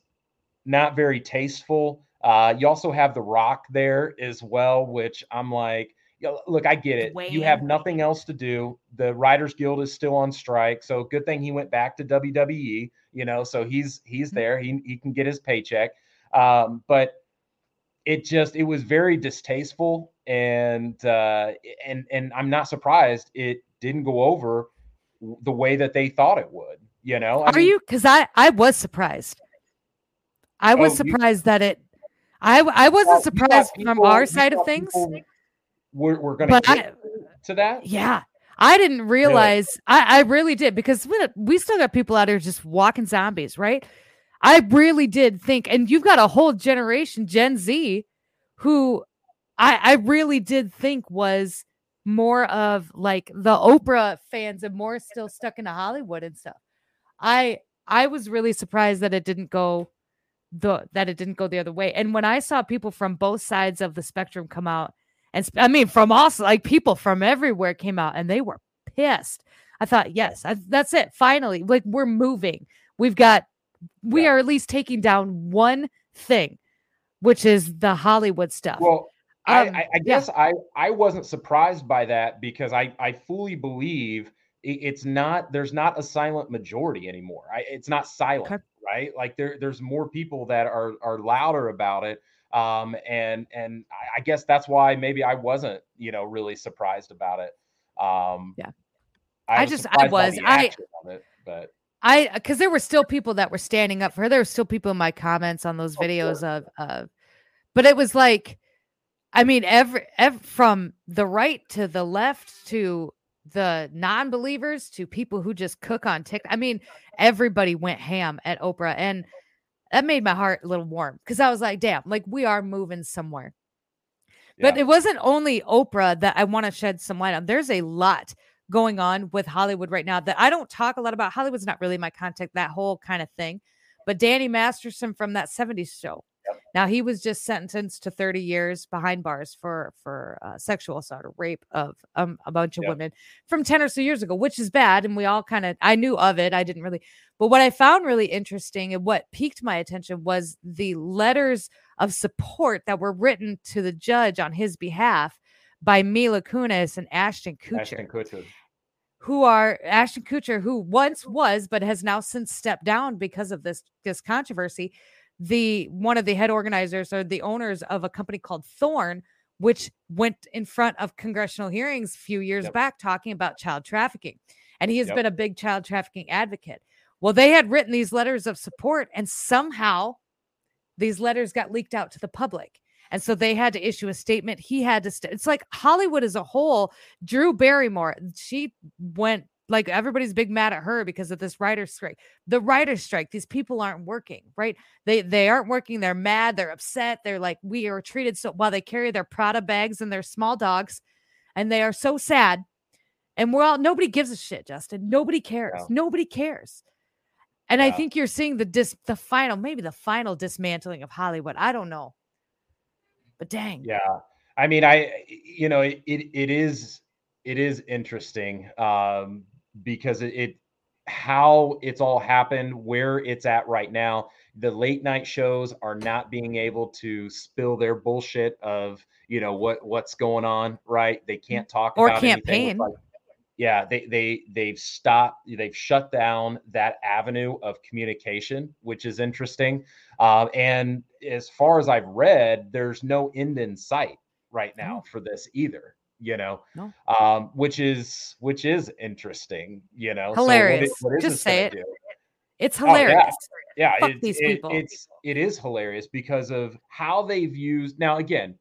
Speaker 3: not very tasteful. Uh, you also have The Rock there as well, which I'm like, look, I get it. You have nothing else to do. The Writers Guild is still on strike, so good thing he went back to WWE. You know, so he's he's
Speaker 2: Mhm.
Speaker 3: there. He he can get his paycheck. Um, but it just it was very distasteful, and uh, and and I'm not surprised it didn't go over the way that they thought it would. You know, I
Speaker 2: Are
Speaker 3: mean,
Speaker 2: you? Because I I was surprised. I was
Speaker 3: Oh, you-
Speaker 2: surprised that it. I I wasn't
Speaker 3: well, you
Speaker 2: surprised from our side of things.
Speaker 3: people We're, we're going to get to that.
Speaker 2: Yeah. I didn't realize I, I really did because we, we still got people out here just walking zombies, right? I really did think, and you've got a whole generation, Gen Z, who I, I really did think was more of like the Oprah fans and more still stuck into Hollywood and stuff. I I was really surprised that it didn't go the that it didn't go the other way. And when I saw people from both sides of the spectrum come out and I mean, from also like people from everywhere came out and they were pissed. I thought, yes, I, that's it. Finally, like we're moving. We've got, we
Speaker 3: Yeah.
Speaker 2: are at least taking down one thing, which is the Hollywood stuff.
Speaker 3: Well, I,
Speaker 2: Um,
Speaker 3: I, I
Speaker 2: yeah.
Speaker 3: guess I, I wasn't surprised by that because I, I fully believe it's not there's not a silent majority anymore. I, it's not silent,
Speaker 2: Okay.
Speaker 3: right? Like there there's more people that are are louder about it. Um, and and I, guess that's why maybe I wasn't you know really surprised about it. Um,
Speaker 2: Yeah.
Speaker 3: I,
Speaker 2: I
Speaker 3: was
Speaker 2: just- I was. I-
Speaker 3: it, but
Speaker 2: I because there were still people that were standing up for her. There were still people in my comments on those
Speaker 3: Of
Speaker 2: videos of of, but it was like, I mean, every, ev from the right to the left to the non-believers to people who just cook on TikTok. I mean, everybody went ham at Oprah, and that made my heart a little warm because I was like, damn, like we are moving somewhere. But it wasn't only Oprah that I want to shed some light on. There's a lot going on with Hollywood right now that I don't talk a lot about. Hollywood's not really my contact, that whole kind of thing. But Danny Masterson from that 70s show. Now he was just sentenced to 30 years behind bars for for uh, sexual assault or rape of um, a bunch of
Speaker 3: Yep.
Speaker 2: women from 10 or so years ago, which is bad. And we all kind of I knew of it. I didn't really, but what I found really interesting and what piqued my attention was the letters of support that were written to the judge on his behalf by Mila Kunis and Ashton Kutcher
Speaker 3: Ashton Kutcher.
Speaker 2: who are Ashton Kutcher, who once was but has now since stepped down because of this this controversy. The one of the head organizers or the owners of a company called Thorn, which went in front of congressional hearings a few years
Speaker 3: Yep.
Speaker 2: back talking about child trafficking, and he has
Speaker 3: Yep.
Speaker 2: been a big child trafficking advocate. Well, they had written these letters of support, and somehow these letters got leaked out to the public. And so they had to issue a statement. He had to. St- it's like Hollywood as a whole. Drew Barrymore, she went like everybody's big mad at her because of this writer's strike. The writer's strike. These people aren't working, right? They they aren't working. They're mad. They're upset. They're like we are treated so while they carry their Prada bags and their small dogs, and they are so sad. And we're all nobody gives a shit, Justin. Nobody cares.
Speaker 3: No.
Speaker 2: Nobody cares. And I think you're seeing the dis the final, maybe the final dismantling of Hollywood. I don't know. But dang.
Speaker 3: Yeah. I mean, I you know, it it, it is it is interesting um because it, it how it's all happened, where it's at right now. The late night shows are not being able to spill their bullshit of, you know, what what's going on, right? They can't talk
Speaker 2: Or
Speaker 3: about anything
Speaker 2: campaign.
Speaker 3: like, yeah, they they they've stopped, they've shut down that avenue of communication, which is interesting. Um, and as far as I've read, there's no end in sight right now for this either. You know,
Speaker 2: No.
Speaker 3: um, which is which is interesting. You know, So what
Speaker 2: Hilarious.
Speaker 3: what is
Speaker 2: Just say it.
Speaker 3: do?
Speaker 2: It's
Speaker 3: Oh, yeah.
Speaker 2: hilarious.
Speaker 3: yeah it-
Speaker 2: these
Speaker 3: it-
Speaker 2: people.
Speaker 3: it's it is hilarious because of how they've used now again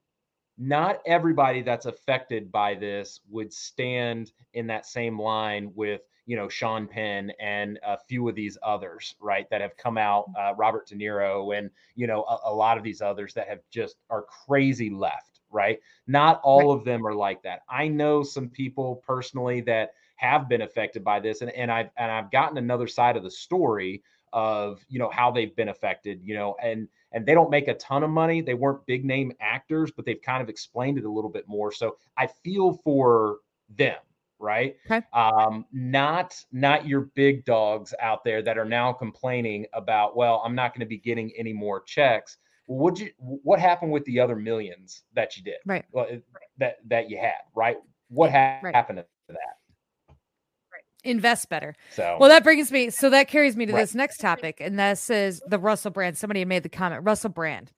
Speaker 3: not everybody that's affected by this would stand in that same line with you know sean penn and a few of these others right that have come out uh, robert de niro and you know a, a lot of these others that have just are crazy left right? Not all of them are like that. I know some people personally that have been affected by this and, and i've and i've gotten another side of the story of you know how they've been affected you know and and they don't make a ton of money. They weren't big name actors but they've kind of explained it a little bit more. So i feel for them right?
Speaker 2: Okay.
Speaker 3: um not not your big dogs out there that are now complaining about well i'm not going to be getting any more checks what you what happened with the other millions that you did
Speaker 2: Right.
Speaker 3: well, that that you had right what ha-
Speaker 2: Right.
Speaker 3: happened to that
Speaker 2: Invest better.
Speaker 3: so
Speaker 2: Well, that brings me. So that carries me to
Speaker 3: Right.
Speaker 2: this next topic, and this is the Russell Brand. Somebody made the comment, Russell Brand,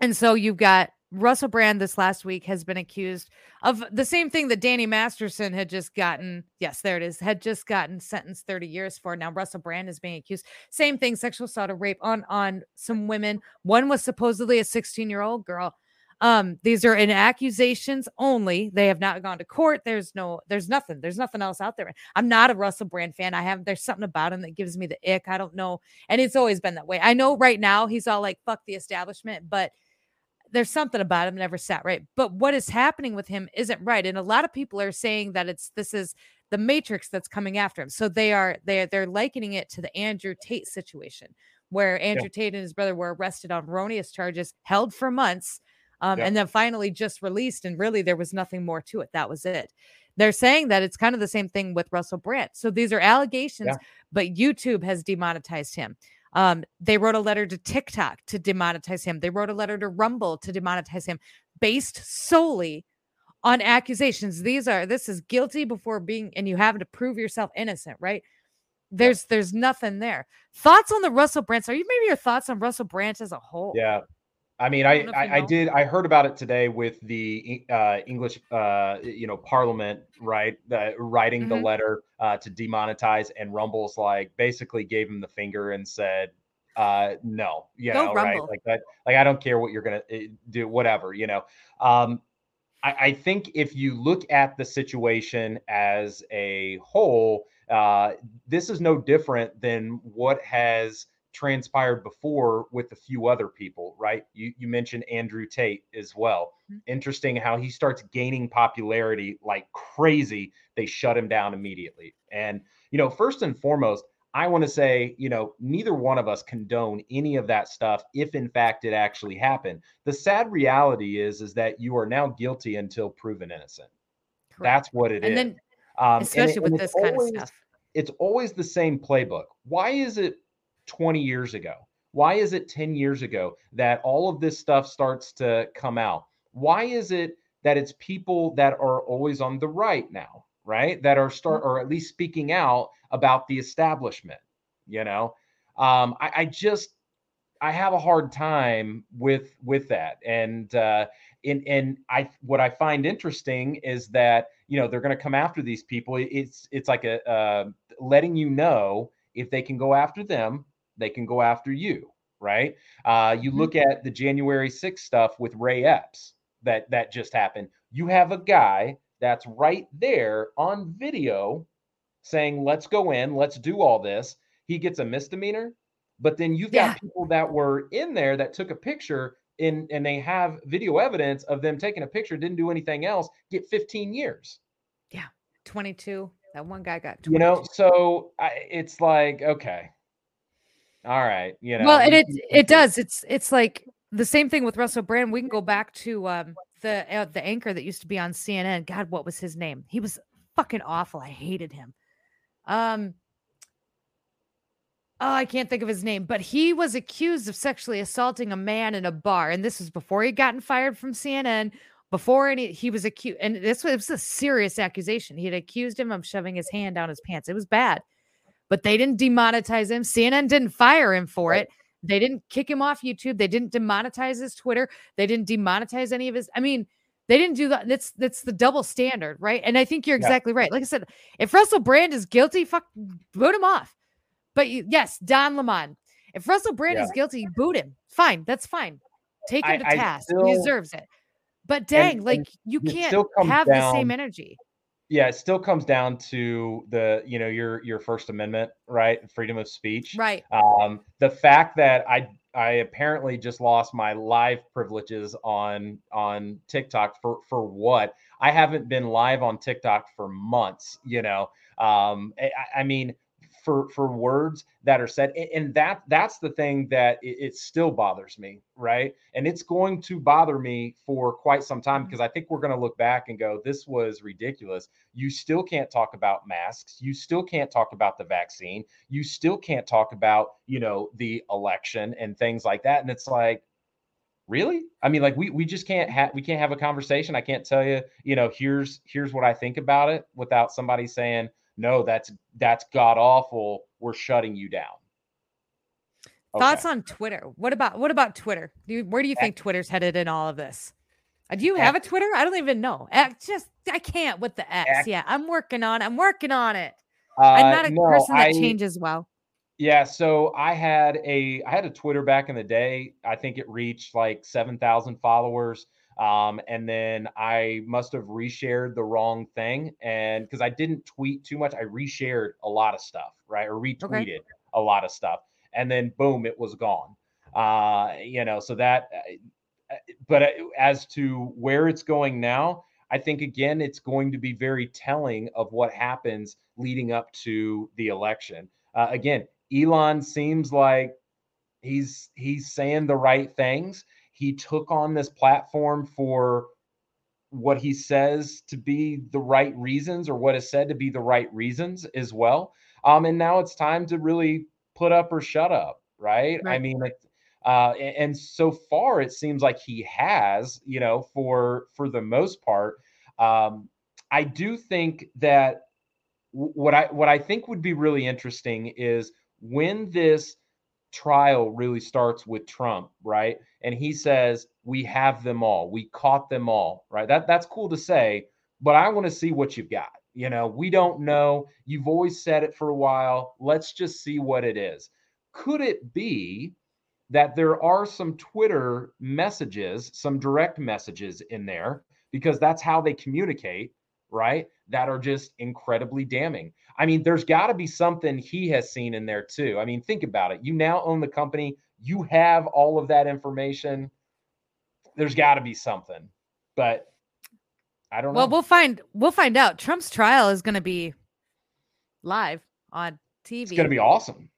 Speaker 2: and so you've got Russell Brand. This last week has been accused of the same thing that Danny Masterson had just gotten. Yes, there it is. Had just gotten sentenced thirty years for. Now Russell Brand is being accused. Same thing, sexual assault or rape on on some women. One was supposedly a sixteen year old girl. Um, these are in accusations only. They have not gone to court. There's no, there's nothing. There's nothing else out there. I'm not a Russell Brand fan. I have there's something about him that gives me the ick. I don't know. And it's always been that way. I know right now he's all like fuck the establishment, but there's something about him never sat right. But what is happening with him isn't right. And a lot of people are saying that it's this is the matrix that's coming after him. So they are they they're likening it to the Andrew Tate situation where Andrew Tate and his brother were arrested on erroneous charges, held for months, um,
Speaker 3: Yeah.
Speaker 2: and then finally just released. And really, there was nothing more to it. That was it. They're saying that it's kind of the same thing with Russell Brand. So these are allegations,
Speaker 3: Yeah.
Speaker 2: but YouTube has demonetized him. Um, they wrote a letter to TikTok to demonetize him. They wrote a letter to Rumble to demonetize him based solely on accusations. These are this is guilty before being and you have to prove yourself innocent, right? There's there's nothing there. Thoughts on the Russell Brand? Are you maybe your thoughts on Russell Brand as a whole?
Speaker 3: Yeah. I mean,
Speaker 2: I
Speaker 3: I,
Speaker 2: don't know if you
Speaker 3: I, did. I heard about it today with the uh, English, uh, you know, Parliament, right? Uh, writing the
Speaker 2: Mhm.
Speaker 3: letter uh, to demonetize, and Rumble's like basically gave him the finger and said, uh, "No, you
Speaker 2: Go
Speaker 3: know, right? Like that. Like I don't care what you're gonna uh, do, whatever, you know." Um, I, I think if you look at the situation as a whole, uh, this is no different than what has transpired before with a few other people, right? You you mentioned Andrew Tate as well.
Speaker 2: Mhm.
Speaker 3: Interesting how he starts gaining popularity like crazy. They shut him down immediately. And you know, first and foremost, I want to say, you know, neither one of us condone any of that stuff if in fact it actually happened. The sad reality is is that you are now guilty until proven innocent.
Speaker 2: Correct.
Speaker 3: That's what it is.
Speaker 2: and then
Speaker 3: Um, and
Speaker 2: especially
Speaker 3: it-
Speaker 2: with
Speaker 3: and
Speaker 2: this kind
Speaker 3: always-
Speaker 2: of stuff.
Speaker 3: it's always the same playbook. Why is it 20 years ago? Why is it 10 years ago that all of this stuff starts to come out? Why is it that it's people that are always on the right now, right? That are start or at least speaking out about the establishment, you know? Um, I, I just I have a hard time with with that. And uh and and I what I find interesting is that you know they're going to come after these people. It's it's like a uh, letting you know if they can go after them, they can go after you, right? Uh, you
Speaker 2: Mhm.
Speaker 3: look at the January 6th stuff with Ray Epps that that just happened. You have a guy that's right there on video saying, "Let's go in, let's do all this." He gets a misdemeanor, but then you've got
Speaker 2: Yeah.
Speaker 3: people that were in there that took a picture in and they have video evidence of them taking a picture, didn't do anything else, get 15 years.
Speaker 2: Yeah, 22. That one guy got 22.
Speaker 3: You know, so I, it's like, okay. All right, you know.
Speaker 2: well, and it it does. It's it's like the same thing with Russell Brand. We can go back to um the uh, the anchor that used to be on CNN. God, what was his name? He was fucking awful. I hated him. Um. Oh, I can't think of his name, but he was accused of sexually assaulting a man in a bar, and this was before he'd gotten fired from CNN. Before any, he was accused, and this was, this was a serious accusation. He had accused him of shoving his hand down his pants. It was bad, but they didn't demonetize him. CNN didn't fire him for it. They didn't kick him off YouTube. They didn't demonetize his Twitter. They didn't demonetize any of his. I mean, they didn't do that. That's that's the double standard, right? And I think you're
Speaker 3: Yeah.
Speaker 2: exactly right. Like I said, if Russell Brand is guilty, fuck, boot him off. But you, yes, Don Lemon. If Russell Brand
Speaker 3: Yeah.
Speaker 2: is guilty, boot him. Fine, that's fine. Take him
Speaker 3: I-
Speaker 2: to task. he deserves it. But dang,
Speaker 3: and
Speaker 2: like you can't
Speaker 3: still
Speaker 2: have the same energy.
Speaker 3: Yeah, it still comes down to the, you know, your your First Amendment, right? Freedom of speech.
Speaker 2: Right.
Speaker 3: Um, the fact that I I apparently just lost my live privileges on on TikTok for for what? I haven't been live on TikTok for months. You know, um, I, I mean, for for words that are said and that that's the thing that it, it, still bothers me right? And it's going to bother me for quite some time mm-hmm. because i think we're going to look back and go this was ridiculous. You still can't talk about masks. You still can't talk about the vaccine. You still can't talk about you know the election and things like that. And it's like really? I mean like we we just can't have we can't have a conversation. I can't tell you you know here's here's what i think about it without somebody saying no, that's that's god awful. We're shutting you down.
Speaker 2: Okay. Thoughts on Twitter? What about what about Twitter? Do you, where do you think Twitter's headed in all of this? Uh, do you have a Twitter? I don't even know. X, just I can't with the X. X. Yeah, I'm working on. I'm working on it. Uh, I'm not a no, person that I, changes well.
Speaker 3: Yeah, so I had a I had a Twitter back in the day. I think it reached like seven thousand followers. Um, and then I must have reshared the wrong thing. And because I didn't tweet too much, I reshared a lot of stuff, right? Or retweeted okay. a lot of stuff. And then boom, it was gone. Uh, you know, so that, uh, uh, but uh, as to where it's going now, I think again, it's going to be very telling of what happens leading up to the election. Uh, again, Elon seems like he's he's saying the right things he took on this platform for what he says to be the right reasons or what is said to be the right reasons as well. Um, and now it's time to really put up or shut up, right? right. I mean, uh, and so far it seems like he has, you know, for for the most part. Um, I do think that what I what I think would be really interesting is when this trial really starts with Trump, right? And he says, "We have them all. We caught them all." Right? That that's cool to say, but I want to see what you've got. You know, we don't know. You've always said it for a while. Let's just see what it is. Could it be that there are some Twitter messages, some direct messages in there because that's how they communicate, right? That are just incredibly damning. I mean, there's got to be something he has seen in there too. I mean, think about it. You now own the company, you have all of that information. There's got to be something, but I don't
Speaker 2: well,
Speaker 3: know.
Speaker 2: Well, we'll find we'll find out. Trump's trial is going to be live on TV.
Speaker 3: It's going to be awesome.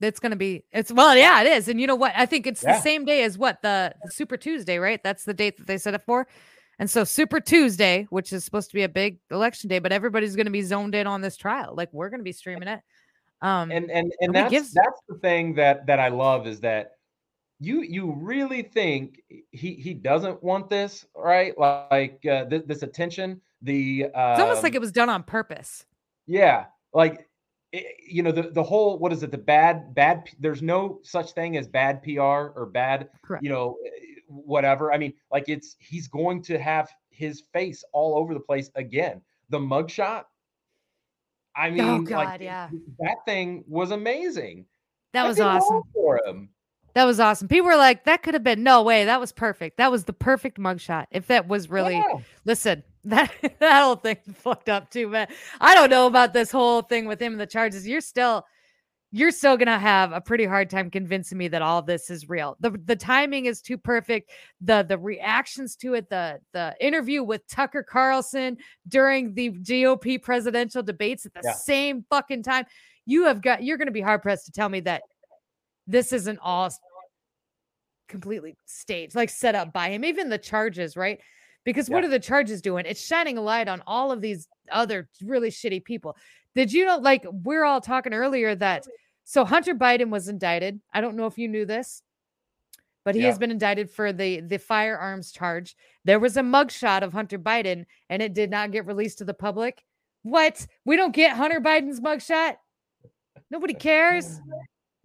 Speaker 2: It's going to be it's well, yeah, it is. And you know what? I think it's yeah. the same day as what the, the Super Tuesday, right? That's the date that they set it for. And so Super Tuesday, which is supposed to be a big election day, but everybody's going to be zoned in on this trial. Like we're going to be streaming it.
Speaker 3: Um, and and and that's gives- that's the thing that that I love is that you you really think he he doesn't want this, right? Like uh, th- this attention. The
Speaker 2: um, it's almost like um it was done on purpose.
Speaker 3: Yeah, like it, you know the the whole what is it? The bad bad. There's no such thing as bad PR or bad. Correct. You know whatever. I mean, like it's he's going to have his face all over the place again. The mugshot. I oh, mean, oh God, like, yeah, that thing was amazing.
Speaker 2: That was awesome for him. That was awesome. People were like, "That could have been no way. That was perfect. That was the perfect mugshot." If that was really, yeah. listen, that that whole thing fucked up too, man. I don't know about this whole thing with him and the charges. You're still you're still gonna have a pretty hard time convincing me that all this is real. The the timing is too perfect. The the reactions to it, the the interview with Tucker Carlson during the GOP presidential debates at the yeah. same fucking time. You have got you're gonna be hard pressed to tell me that this isn't all completely staged, like set up by him. Even the charges, right? Because yeah. what are the charges doing? It's shining a light on all of these other really shitty people. Did you know, like, we're all talking earlier that so Hunter Biden was indicted. I don't know if you knew this, but he yeah. has been indicted for the the firearms charge. There was a mugshot of Hunter Biden, and it did not get released to the public. What? We don't get Hunter Biden's mugshot? Nobody cares.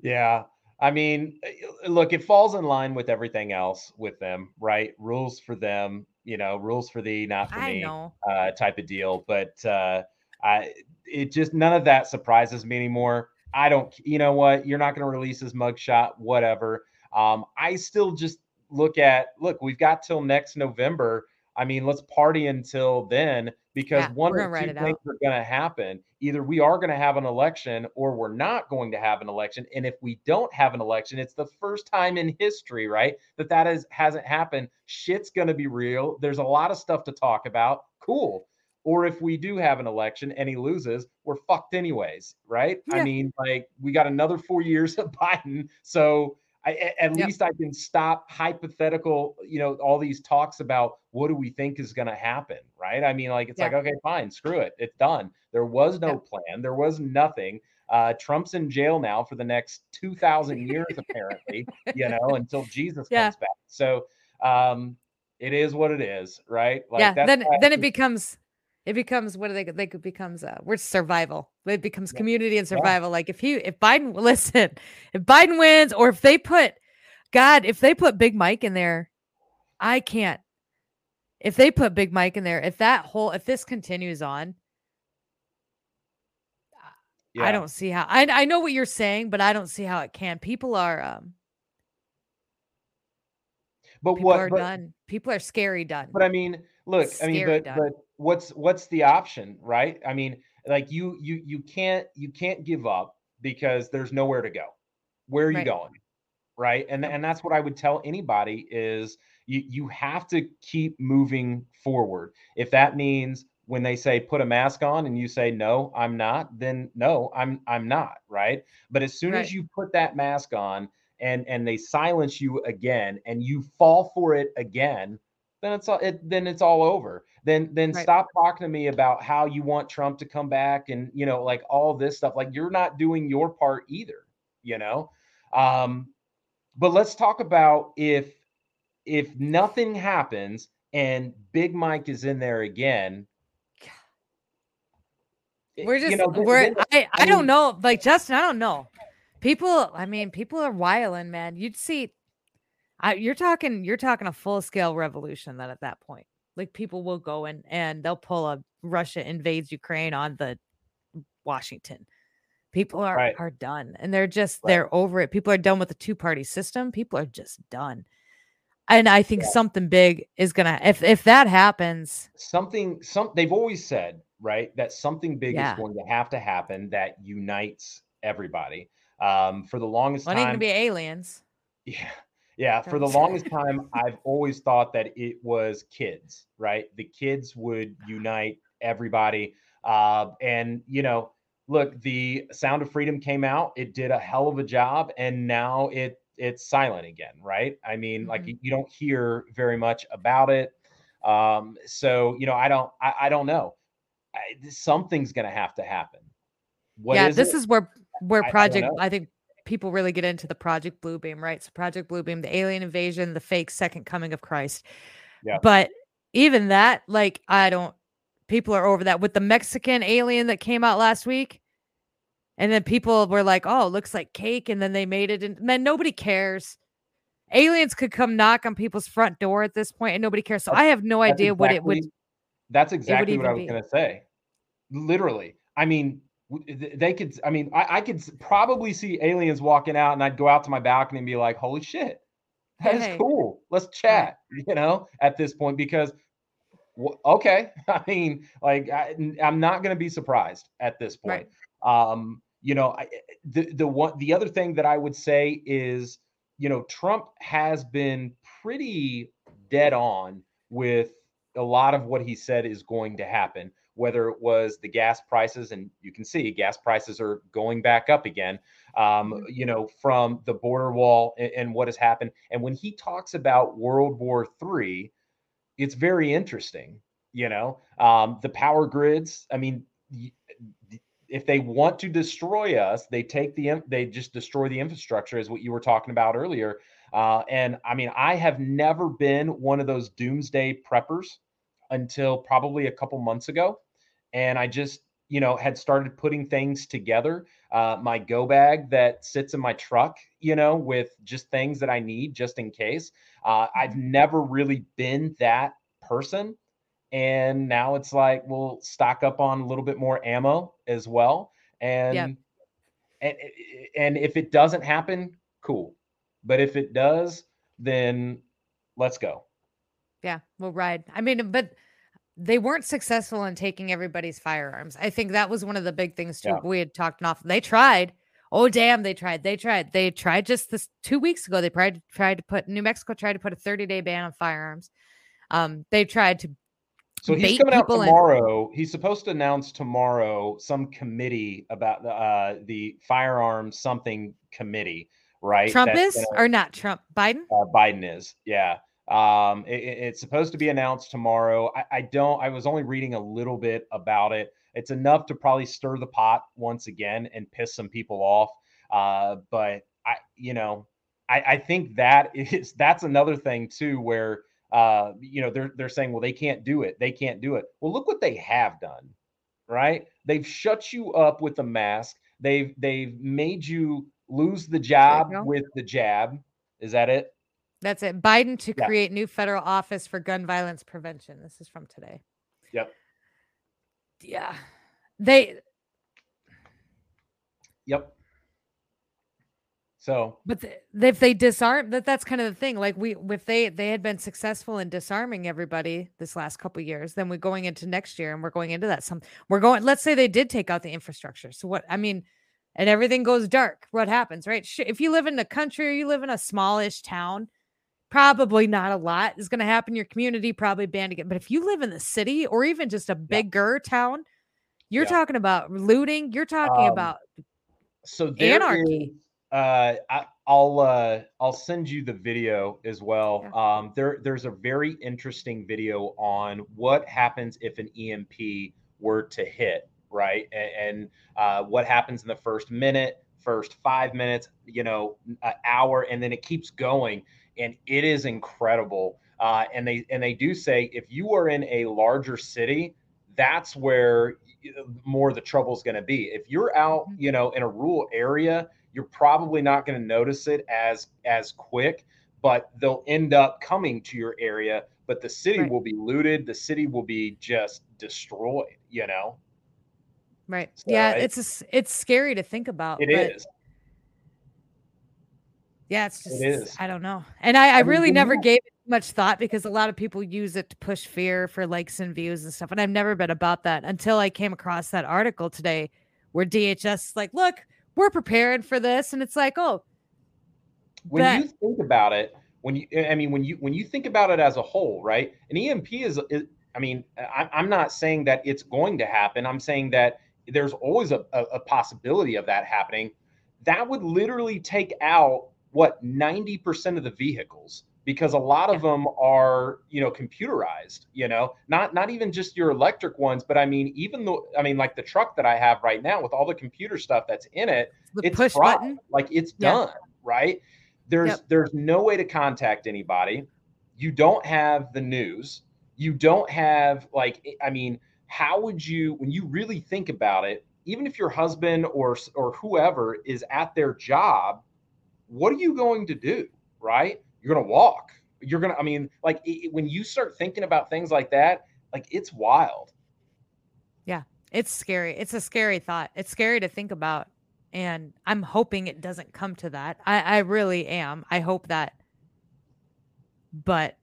Speaker 3: Yeah. I mean, eh, look, it falls in line with everything else with them, right? Rules for them, you know, rules for thee, not for I me, uh, type of deal. But uh, I, it just none of that surprises me anymore. I don't, you know what? You're not going to release his mugshot, whatever. Um, I still just look at, look, we've got till next November. I mean, let's party until then because yeah, one or two things out. are going to happen. Either we are going to have an election or we're not going to have an election. And if we don't have an election, it's the first time in history, right? That that is, hasn't happened. Shit's going to be real. There's a lot of stuff to talk about. Cool. Or if we do have an election and he loses, we're fucked anyways, right? I mean, like we got another four years of Biden, so I, at
Speaker 2: Yep.
Speaker 3: least I can stop hypothetical, you know, all these talks about what do we think is going to happen, right? I mean, like it's like okay, fine, screw it, it's done. There was no plan, there was nothing. Uh, Trump's in jail now for the next two thousand years, apparently, you know, until Jesus
Speaker 2: Yeah.
Speaker 3: comes back. So um, it is what it is, right? Like
Speaker 2: yeah. Then then it becomes it becomes what do they they could becomes uh where's survival. It becomes
Speaker 3: Yeah.
Speaker 2: community and
Speaker 3: Yeah.
Speaker 2: survival. Like if he if Biden listen, if Biden wins or if they put God, if they put Big Mike in there, I can't. If they put Big Mike in there, if that whole if this continues on, I don't see how. I I know what you're saying, but I don't see how it can. People are um
Speaker 3: But
Speaker 2: people
Speaker 3: what?
Speaker 2: are
Speaker 3: But,
Speaker 2: done. People are scary done.
Speaker 3: but I mean, look, I mean, but but what's what's the option, right? I mean, like you you you can't you can't give up because there's nowhere to go. Where are you
Speaker 2: Right.
Speaker 3: going? Right. And and that's what I would tell anybody is you you have to keep moving forward. If that means when they say put a mask on and you say no, I'm not, then no, I'm I'm not, right? But as soon
Speaker 2: Right.
Speaker 3: as you put that mask on and and they silence you again and you fall for it again, then it's all it then it's all over. Then then
Speaker 2: Right.
Speaker 3: stop talking to me about how you want Trump to come back and you know like all this stuff. Like you're not doing your part either, you know. Um, but let's talk about if if nothing happens and Big Mike is in there again.
Speaker 2: We're just
Speaker 3: you know,
Speaker 2: we're I, I,
Speaker 3: I
Speaker 2: don't
Speaker 3: mean-
Speaker 2: know. Like Justin, I don't know. People, I mean, people are wiling, man. You'd see I, you're talking you're talking a full scale revolution then at that point. Like people will go in and they'll pull a Russia invades Ukraine on the Washington. People are
Speaker 3: Right.
Speaker 2: are done and they're just
Speaker 3: Right.
Speaker 2: they're over it. People are done with the two party system. People are just done. And I think
Speaker 3: Yeah.
Speaker 2: something big is gonna if if that happens,
Speaker 3: something some they've always said right that something big
Speaker 2: Yeah.
Speaker 3: is going to have to happen that unites everybody um for the longest
Speaker 2: well, it ain't gonna be aliens.
Speaker 3: yeah yeah for the longest time i've always thought that it was kids right the kids would unite everybody uh and you know look the sound of freedom came out it did a hell of a job and now it it's silent again right i mean like
Speaker 2: Mhm.
Speaker 3: you, don't hear very much about it um so you know i don't i, I don't know I, something's gonna have to happen What
Speaker 2: yeah,
Speaker 3: is
Speaker 2: this
Speaker 3: it?
Speaker 2: is where where
Speaker 3: I- I
Speaker 2: Project. I, think people really get into the Project Bluebeam, right? So Project Bluebeam, the alien invasion, the fake second coming of Christ.
Speaker 3: Yeah.
Speaker 2: But even that, like, I don't. People are over that with the Mexican alien that came out last week, and then people were like, "Oh, it looks like cake," and then they made it, and man, nobody cares. Aliens could come knock on people's front door at this point, and nobody cares. So I have no
Speaker 3: That's
Speaker 2: idea what it would.
Speaker 3: That's exactly what I was going to say. Literally, I mean, they could. I mean, I, I could probably see aliens walking out, and I'd go out to my balcony and be like, "Holy shit, that is
Speaker 2: Hey.
Speaker 3: cool. Let's chat." You know, at this point, because okay, I mean, like, I, am not going to be surprised at this point. Um, you know, I, the the one the other thing that I would say is, you know, Trump has been pretty dead on with a lot of what he said is going to happen. Whether it was the gas prices, and you can see gas prices are going back up again. Um,
Speaker 2: Mhm.
Speaker 3: you know, from the border wall and, and what has happened. And when he talks about World War III, it's very interesting. You know, um, the power grids. I mean, if they want to destroy us, they take the they just destroy the infrastructure, is what you were talking about earlier. Uh, and I mean, I have never been one of those doomsday preppers until probably a couple months ago, and I just you know had started putting things together. Uh, my go bag that sits in my truck, you know, with just things that I need just in case. Uh, I've never really been that person and now it's like we'll stock up on a little bit more ammo as well and and and if it doesn't happen cool but if it does then let's go
Speaker 2: Yeah, we'll ride. I mean, but they weren't successful in taking everybody's firearms. I think that was one of the big things too.
Speaker 3: Yeah.
Speaker 2: We had talked off. They tried. Oh damn, they tried. They tried. They tried just this two weeks ago. They tried tried to put New Mexico tried to put a 30 day ban on firearms. Um, they tried to
Speaker 3: So he's coming out tomorrow. He's supposed to announce tomorrow some committee about the uh, the firearms something committee, right?
Speaker 2: Trump
Speaker 3: that's
Speaker 2: is
Speaker 3: gonna-
Speaker 2: or not Trump? Biden?
Speaker 3: uh, Biden is, yeah. Um, it- it- it's supposed to be announced tomorrow. I, I don't. I was only reading a little bit about it. It's enough to probably stir the pot once again and piss some people off. Uh, but I, you know, I, I think that is that's another thing too, where uh, you know, they're they're saying, well, they can't do it. They can't do it. Well, look what they have done, right? They've shut you up with the mask. They've they've made you lose the job with the jab. Is that it?
Speaker 2: That's it. Biden to
Speaker 3: Yeah.
Speaker 2: create new federal office for gun violence prevention. This is from today.
Speaker 3: Yep.
Speaker 2: Yeah. They
Speaker 3: Yep. So
Speaker 2: but th- if they disarm that that's kind of the thing. Like we if they they had been successful in disarming everybody this last couple years, then we're going into next year and we're going into that some we're going let's say they did take out the infrastructure. So what I mean and everything goes dark. What happens, right? If you live in the country or you live in a smallish town, probably not a lot is going to happen in your community, probably banned again. But if you live in the city or even just a bigger town, you're
Speaker 3: Yeah.
Speaker 2: talking about looting, you're talking
Speaker 3: Um,
Speaker 2: about
Speaker 3: so
Speaker 2: Anarchy.
Speaker 3: is, uh I, I'll uh I'll send you the video as well. Um there there's a very interesting video on what happens if an EMP were to hit, right? And, and uh what happens in the first minute, first 5 minutes, you know, an hour and then it keeps going and it is incredible. Uh and they and they do say if you are in a larger city, that's where more of the trouble is going to be. If you're out,
Speaker 2: Mhm.
Speaker 3: you know, in a rural area, you're probably not going to notice it as as quick, but they'll end up coming to your area. But the city
Speaker 2: Right.
Speaker 3: will be looted. The city will be just destroyed. You know,
Speaker 2: right.
Speaker 3: So
Speaker 2: yeah,
Speaker 3: it-
Speaker 2: it's a s it's scary to think about.
Speaker 3: it is.
Speaker 2: Yeah, it's just. I don't know. And I, I really never gave it much thought because a lot of people use it to push fear for likes and views and stuff. And I've never been about that until I came across that article today where DHS is like, look, we're prepared for this. And it's like, oh,
Speaker 3: when you think about it, when you, I mean, when you when you think about it as a whole, right? An EMP is, is I mean, I, I'm not saying that it's going to happen. I'm saying that there's always a, a, a possibility of that happening. That would literally take out what 90% of the vehicles because a lot of them are you know computerized you know not not even just your electric ones but i mean even though i mean like the truck that i have right now with all the computer stuff that's in it
Speaker 2: the
Speaker 3: it's
Speaker 2: push
Speaker 3: fried.
Speaker 2: button.
Speaker 3: like it's
Speaker 2: Yeah.
Speaker 3: done right there's
Speaker 2: Yep.
Speaker 3: there's no way to contact anybody you don't have the news you don't have like i mean how would you when you really think about it even if your husband or or whoever is at their job what are you going to do right you're going to walk you're going to i mean like it, when you start thinking about things like that like it's wild Yeah.
Speaker 2: It's scary. It's a scary thought. It's scary to think about. And I'm hoping it doesn't come to that. I, I really am. I hope that. But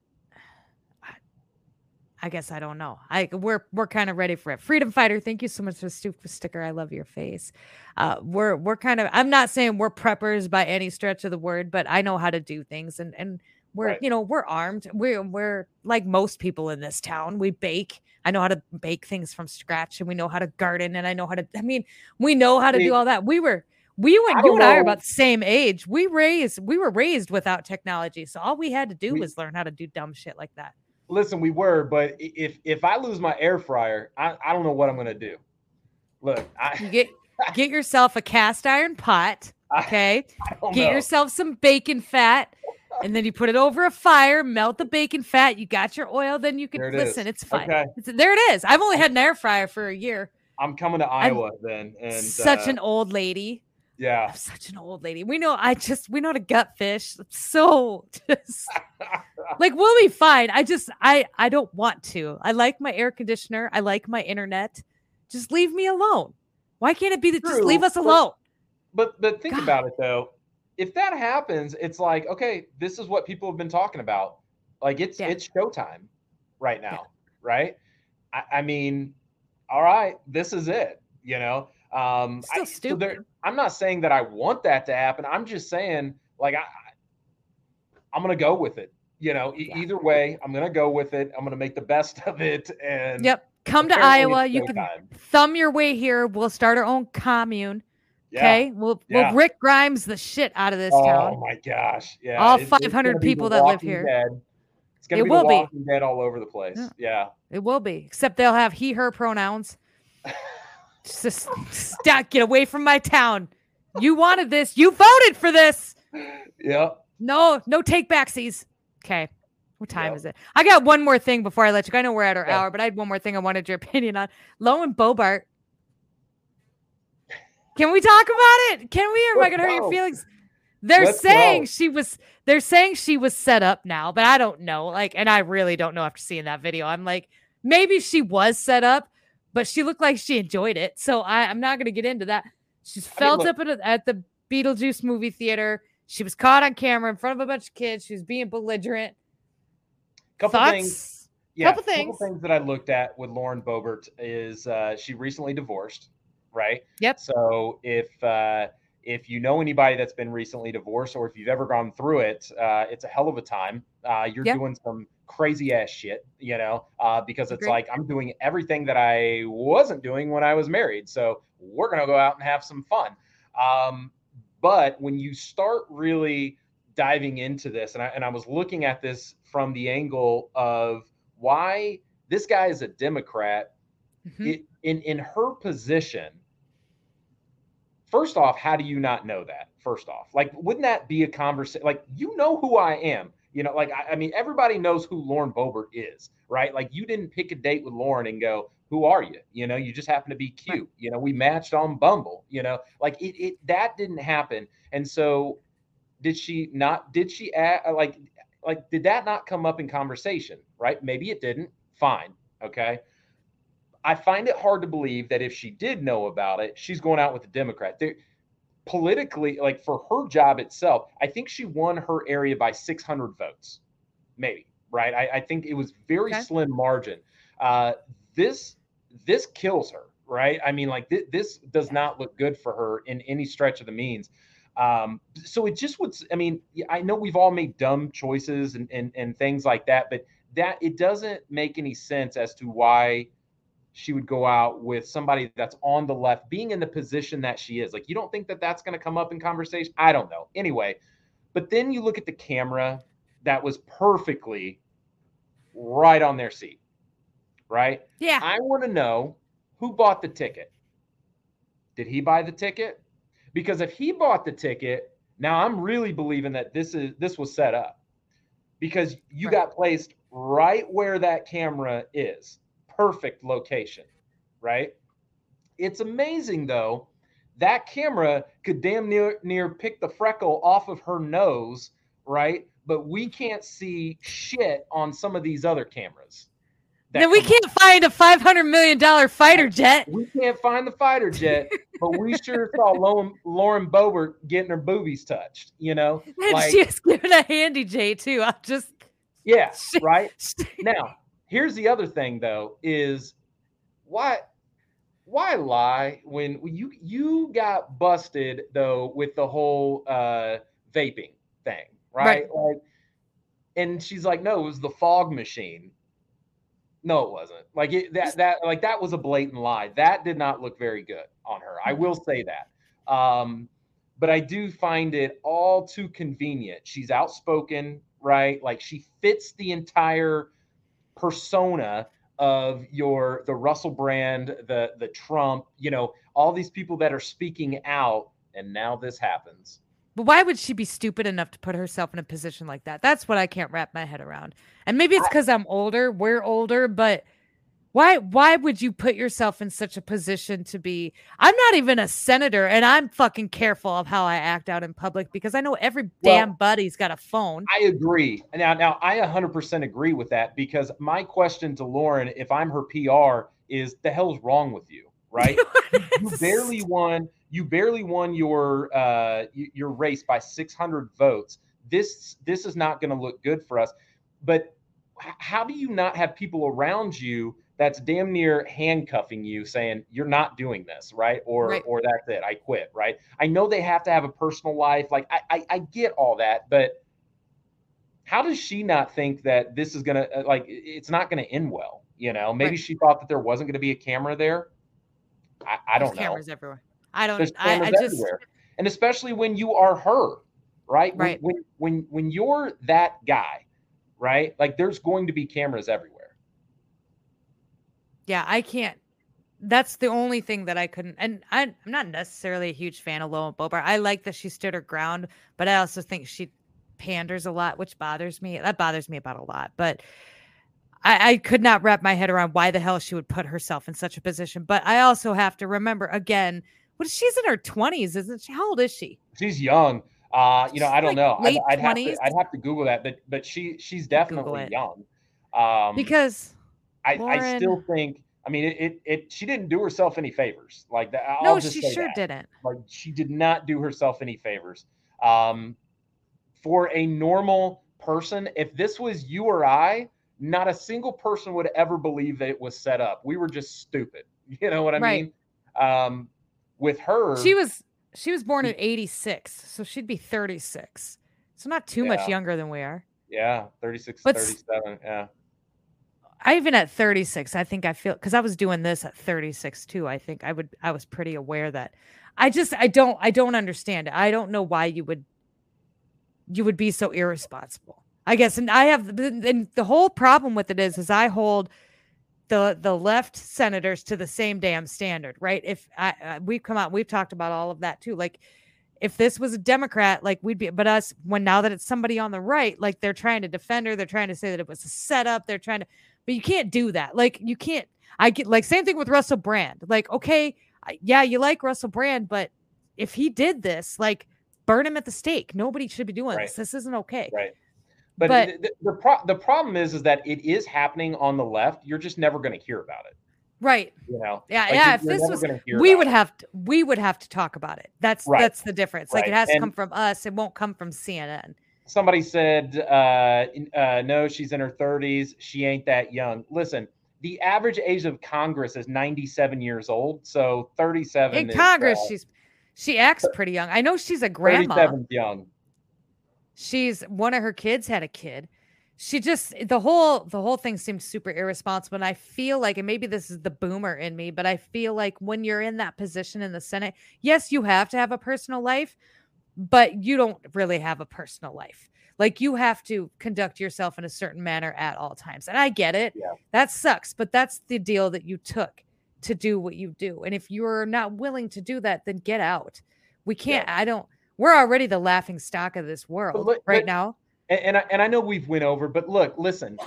Speaker 2: I guess I don't know. I we're we're kind of ready for it. Freedom fighter, thank you so much for the super sticker. I love your face. Uh, we're we're kind of. I'm not saying we're preppers by any stretch of the word, but I know how to do things, and and we're
Speaker 3: Right.
Speaker 2: you know we're armed. We're we're like most people in this town. We bake. I know how to bake things from scratch, and we know how to garden, and I know how to. I mean, we know how to
Speaker 3: See,
Speaker 2: do all that. We were we went. You
Speaker 3: don't
Speaker 2: and I are about the same age. We raised. We were raised without technology, so all we had to do
Speaker 3: We-
Speaker 2: was learn how to do dumb shit like that.
Speaker 3: Listen we were but if if i lose my air fryer i, I don't know what i'm going to do look
Speaker 2: You get get yourself a cast iron pot. Okay.
Speaker 3: I don't
Speaker 2: Get
Speaker 3: know.
Speaker 2: yourself some bacon fat. And then you put it over a fire, melt the bacon fat. You got your oil, then you can
Speaker 3: it
Speaker 2: listen.
Speaker 3: is.
Speaker 2: It's fine.
Speaker 3: Okay.
Speaker 2: It's, there it is. I've only had an air fryer for a year.
Speaker 3: i'm coming to
Speaker 2: I'm
Speaker 3: iowa then and
Speaker 2: such
Speaker 3: uh,
Speaker 2: an old lady.
Speaker 3: Yeah
Speaker 2: I'm such an old lady. We know. I just we know how to gut fish. I'm so just like we'll be fine. I just I I don't want to. I like my air conditioner. I like my internet. Just leave me alone. Why can't it be that just leave us alone?
Speaker 3: But but think
Speaker 2: God.
Speaker 3: about it though. If that happens, it's like, okay, this is what people have been talking about. Like it's
Speaker 2: Yeah.
Speaker 3: it's showtime right now, right? I, I mean, all right, this is it, you know. Um
Speaker 2: Still
Speaker 3: I, so there-
Speaker 2: stupid.
Speaker 3: I'm not saying that I want that to happen. I'm just saying, like I I'm gonna go with it. You know, e-
Speaker 2: Yeah.
Speaker 3: either way, I'm gonna go with it. I'm gonna make the best of it. And
Speaker 2: Yep. Come to Iowa. You can
Speaker 3: showtime.
Speaker 2: thumb your way here. We'll start our own commune.
Speaker 3: Yeah.
Speaker 2: Okay. We'll
Speaker 3: Yeah.
Speaker 2: we'll Rick Grimes the shit out of this
Speaker 3: Oh
Speaker 2: town.
Speaker 3: Oh my gosh! Yeah,
Speaker 2: All
Speaker 3: it's- it's
Speaker 2: 500
Speaker 3: gonna be The
Speaker 2: people that live here.
Speaker 3: Dead. It's gonna
Speaker 2: It
Speaker 3: be
Speaker 2: will be.
Speaker 3: Dead all over the place.
Speaker 2: Yeah.
Speaker 3: Yeah.
Speaker 2: It will be, except they'll have he, her pronouns. Just stop, get away from my town. You wanted this. You voted for this.
Speaker 3: Yep.
Speaker 2: No, no take backsies. Okay. What time
Speaker 3: Yep.
Speaker 2: is it? I got one more thing before I let you go. I know we're at our
Speaker 3: Yeah.
Speaker 2: hour, but I had one more thing I wanted your opinion on. Lauren Boebert. Can we talk about it? Can we? Or am I gonna hurt your feelings? They're
Speaker 3: Let's
Speaker 2: saying
Speaker 3: go.
Speaker 2: she was they're saying she was set up now, but I don't know. Like, and I really don't know after seeing that video. I'm like, maybe she was set up, but she looked like she enjoyed it. So I, I'm not gonna get into that. She's
Speaker 3: I mean,
Speaker 2: felt up at, a- at the Beetlejuice movie theater. She was caught on camera in front of a bunch of kids. She was being belligerent.
Speaker 3: Couple
Speaker 2: Thoughts?
Speaker 3: things. Yeah,
Speaker 2: Couple things.
Speaker 3: things that I looked at with Lauren Boebert is uh, she recently divorced, right?
Speaker 2: Yep.
Speaker 3: So if uh, if you know anybody that's been recently divorced, or if you've ever gone through it, uh, it's a hell of a time. Uh, you're
Speaker 2: Yep.
Speaker 3: doing some crazy ass shit, you know, uh, because it's
Speaker 2: Agreed.
Speaker 3: like I'm doing everything that I wasn't doing when I was married. So we're gonna go out and have some fun. Um, but when you start really diving into this, and I, and I was looking at this from the angle of why this guy is a Democrat
Speaker 2: Mhm.
Speaker 3: it, in in her position. First off, how do you not know that? First off, like, wouldn't that be a conversation? Like, you know who I am. You know, like, I, I mean, everybody knows who Lauren Boebert is, right? Like, you didn't pick a date with Lauren and go, "Who are you?" You know, you just happen to be cute. You know, we matched on Bumble. You know, like it, it that didn't happen. And so, did she not? Did she add, like, like, did that not come up in conversation? Right? Maybe it didn't. Fine. Okay. I find it hard to believe that if she did know about it, she's going out with a Democrat. There, politically, like for her job itself, I think she won her area by 600 votes, maybe. Right? I, I think it was very
Speaker 2: Okay.
Speaker 3: slim margin. Uh, this this kills her. Right? I mean, like th- this does not look good for her in any stretch of the means. Um, so it just would. I mean, I know we've all made dumb choices and and and things like that, but that it doesn't make any sense as to why she would go out with somebody that's on the left being in the position that she is. Like you don't think that that's going to come up in conversation? I don't know. Anyway but then you look at the camera that was perfectly right on their seat right?
Speaker 2: Yeah.
Speaker 3: i want to know who bought the ticket. Did he buy the ticket? Because if he bought the ticket now i'm really believing that this is this was set up. Because you
Speaker 2: Right.
Speaker 3: got placed right where that camera is perfect location right it's amazing though that camera could damn near near pick the freckle off of her nose right but we can't see shit on some of these other cameras
Speaker 2: Then we can't find a five hundred million dollar fighter jet.
Speaker 3: we can't find the fighter jet, but we sure saw Lauren, Lauren Boebert getting her boobies touched. You know,
Speaker 2: And
Speaker 3: like
Speaker 2: she was giving a handy J too. I'm just
Speaker 3: yeah,
Speaker 2: She-
Speaker 3: right. Now, here's the other thing though: is why why lie when you you got busted though with the whole uh, vaping thing, right? Like, and she's like, no, it was the fog machine. No, it wasn't. Like it, that that like that was a blatant lie. That did not look very good on her. I will say that. Um, but I do find it all too convenient. She's outspoken, right? Like she fits the entire persona of your the Russell Brand, the the Trump, you know, all these people that are speaking out, and now this happens.
Speaker 2: But why would she be stupid enough to put herself in a position like that? That's what I can't wrap my head around. And maybe it's because I'm older, we're older, but why why would you put yourself in such a position to be I'm not even a senator and I'm fucking careful of how I act out in public because I know every damn buddy's got a phone.
Speaker 3: I agree. Now, now I 100% agree with that because my question to Lauren, if I'm her PR, is the hell's wrong with you, right? you barely won. You barely won your uh, your race by 600 votes. This this is not going to look good for us. But how do you not have people around you that's damn near handcuffing you, saying you're not doing this, right? Or
Speaker 2: Right.
Speaker 3: or that's it, I quit, right? I know they have to have a personal life. Like I I, I get all that, but how does she not think that this is gonna uh, like it's not gonna end well? You know, maybe
Speaker 2: Right.
Speaker 3: she thought that there wasn't gonna be a camera there. I, I don't know.
Speaker 2: cameras everywhere. I don't.
Speaker 3: There's cameras
Speaker 2: I just.
Speaker 3: everywhere, and especially when you are her, right? When-
Speaker 2: Right.
Speaker 3: When when when you're that guy, right? Like there's going to be cameras everywhere.
Speaker 2: Yeah, I can't. That's the only thing that I couldn't. And I, I'm not necessarily a huge fan of Lauren Boebert. I like that she stood her ground, but I also think she panders a lot, which bothers me. That bothers me about a lot. But I, I could not wrap my head around why the hell she would put herself in such a position. But I also have to remember again, what she's in her 20s, isn't she? How old is she?
Speaker 3: She's young. Uh, you know, I don't
Speaker 2: Like
Speaker 3: know. I'd, I'd have
Speaker 2: 20s?
Speaker 3: to I'd have to Google that, but but she she's definitely young. Um,
Speaker 2: Because
Speaker 3: I, I still think. I mean, it, it, it. She didn't do herself any favors. Like that. I'll
Speaker 2: no,
Speaker 3: just
Speaker 2: she sure
Speaker 3: that.
Speaker 2: didn't.
Speaker 3: Like she did not do herself any favors. Um, for a normal person, if this was you or I, not a single person would ever believe that it was set up. We were just stupid. You know what I
Speaker 2: Right.
Speaker 3: mean? Um, with her,
Speaker 2: She was she was born in 86, so she'd be 36. So not too much younger than we are.
Speaker 3: yeah, 36,
Speaker 2: But
Speaker 3: 37. Yeah.
Speaker 2: I even at 36, I think I feel because I was doing this at 36 too. I think I would I was pretty aware that I just I don't I don't understand. I don't know why you would you would be so irresponsible. I guess, and I have and the whole problem with it is is I hold the the left senators to the same damn standard, right? If I, I we've come out, we've talked about all of that too. Like if this was a Democrat, like we'd be, but us when now that it's somebody on the right, like they're trying to defend her, they're trying to say that it was a setup, they're trying to, but you can't do that. Like you can't. I get like same thing with Russell Brand. Like okay, yeah, you like Russell Brand, but if he did this, like burn him at the stake. Nobody should be doing
Speaker 3: Right.
Speaker 2: this. This isn't okay.
Speaker 3: Right. But,
Speaker 2: But-
Speaker 3: the, the, the, pro- the problem is, is that it is happening on the left. You're just never going to hear about it.
Speaker 2: Right.
Speaker 3: You know?
Speaker 2: Yeah.
Speaker 3: Like,
Speaker 2: yeah. If this was we would
Speaker 3: it.
Speaker 2: have to we would have to talk about it. That's
Speaker 3: Right.
Speaker 2: that's the difference. Like it
Speaker 3: Right.
Speaker 2: has to come from us. It won't come from CNN.
Speaker 3: Somebody said, uh, uh, no, she's in her 30s. She ain't that young. Listen, the average age of Congress is 97 years old. So 37
Speaker 2: In
Speaker 3: is,
Speaker 2: Congress,
Speaker 3: uh,
Speaker 2: she's she acts pretty young. I know she's a grandma.
Speaker 3: 37 's young.
Speaker 2: She's one of her kids had a kid. She just the whole the whole thing seems super irresponsible. And I feel like, and maybe this is the boomer in me, but I feel like when you're in that position in the Senate, yes, you have to have a personal life, but you don't really have a personal life. Like you have to conduct yourself in a certain manner at all times. And I get it.
Speaker 3: Yeah.
Speaker 2: That sucks, but that's the deal that you took to do what you do. And if you're not willing to do that, then get out. We can't, I don't, we're already the laughing stock of this world
Speaker 3: look-
Speaker 2: right
Speaker 3: but-
Speaker 2: now.
Speaker 3: And, and, I, and I know we've went over, but look, listen,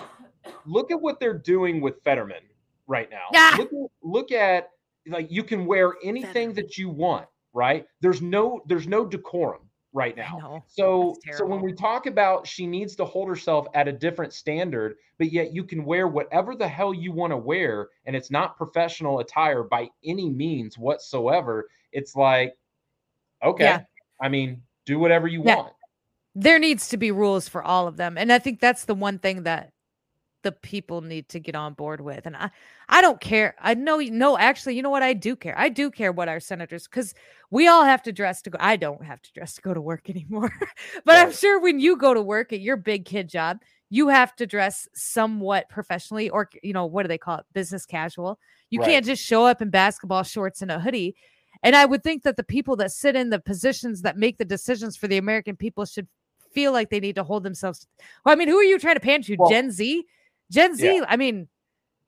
Speaker 3: look at what they're doing with Fetterman right now.
Speaker 2: Ah!
Speaker 3: Look, look at like you can wear anything that you want, right? There's no there's no decorum right now. So so when we talk about she needs to hold herself at a different standard, but yet you can wear whatever the hell you want to wear, and it's not professional attire by any means whatsoever. It's like, okay,
Speaker 2: Yeah.
Speaker 3: I mean, do whatever you
Speaker 2: Yeah.
Speaker 3: want.
Speaker 2: there needs to be rules for all of them and i think that's the one thing that the people need to get on board with and i i don't care i know no actually you know what i do care i do care what our senators because we all have to dress to go i don't have to dress to go to work anymore but i'm sure when you go to work at your big kid job you have to dress somewhat professionally or you know what do they call it business casual you
Speaker 3: Right.
Speaker 2: can't just show up in basketball shorts and a hoodie and i would think that the people that sit in the positions that make the decisions for the american people should feel like they need to hold themselves well i mean who are you trying to pan to
Speaker 3: Well-
Speaker 2: gen z gen z
Speaker 3: Yeah.
Speaker 2: i mean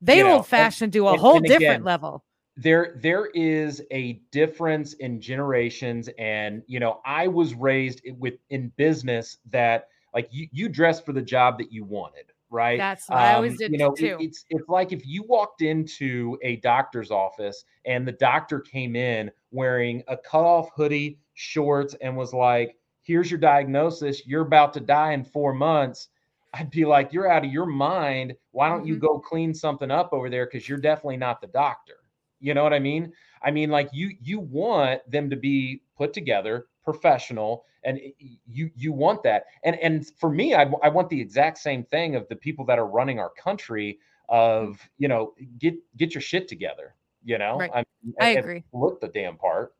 Speaker 2: they
Speaker 3: You know,
Speaker 2: old fashioned do a
Speaker 3: and-
Speaker 2: whole
Speaker 3: and
Speaker 2: different
Speaker 3: again,
Speaker 2: level
Speaker 3: there there is a difference in generations and you know i was raised with in business that like you you dressed for the job that you wanted right
Speaker 2: That's what I always
Speaker 3: Um,
Speaker 2: did
Speaker 3: you know it-
Speaker 2: too.
Speaker 3: it's it's like if you walked into a doctor's office and the doctor came in wearing a cutoff hoodie shorts and was like here's your diagnosis you're about to die in four months I'd be like, you're out of your mind. Why don't you
Speaker 2: Mhm.
Speaker 3: go clean something up over there? Because you're definitely not the doctor. You know what I mean? I mean, like you you want them to be put together, professional, and you you want that. And and for me, I, I want the exact same thing of the people that are running our country. Of you know, get get your shit together. You know,
Speaker 2: Right.
Speaker 3: I,
Speaker 2: I
Speaker 3: and- and
Speaker 2: agree.
Speaker 3: Look the damn part.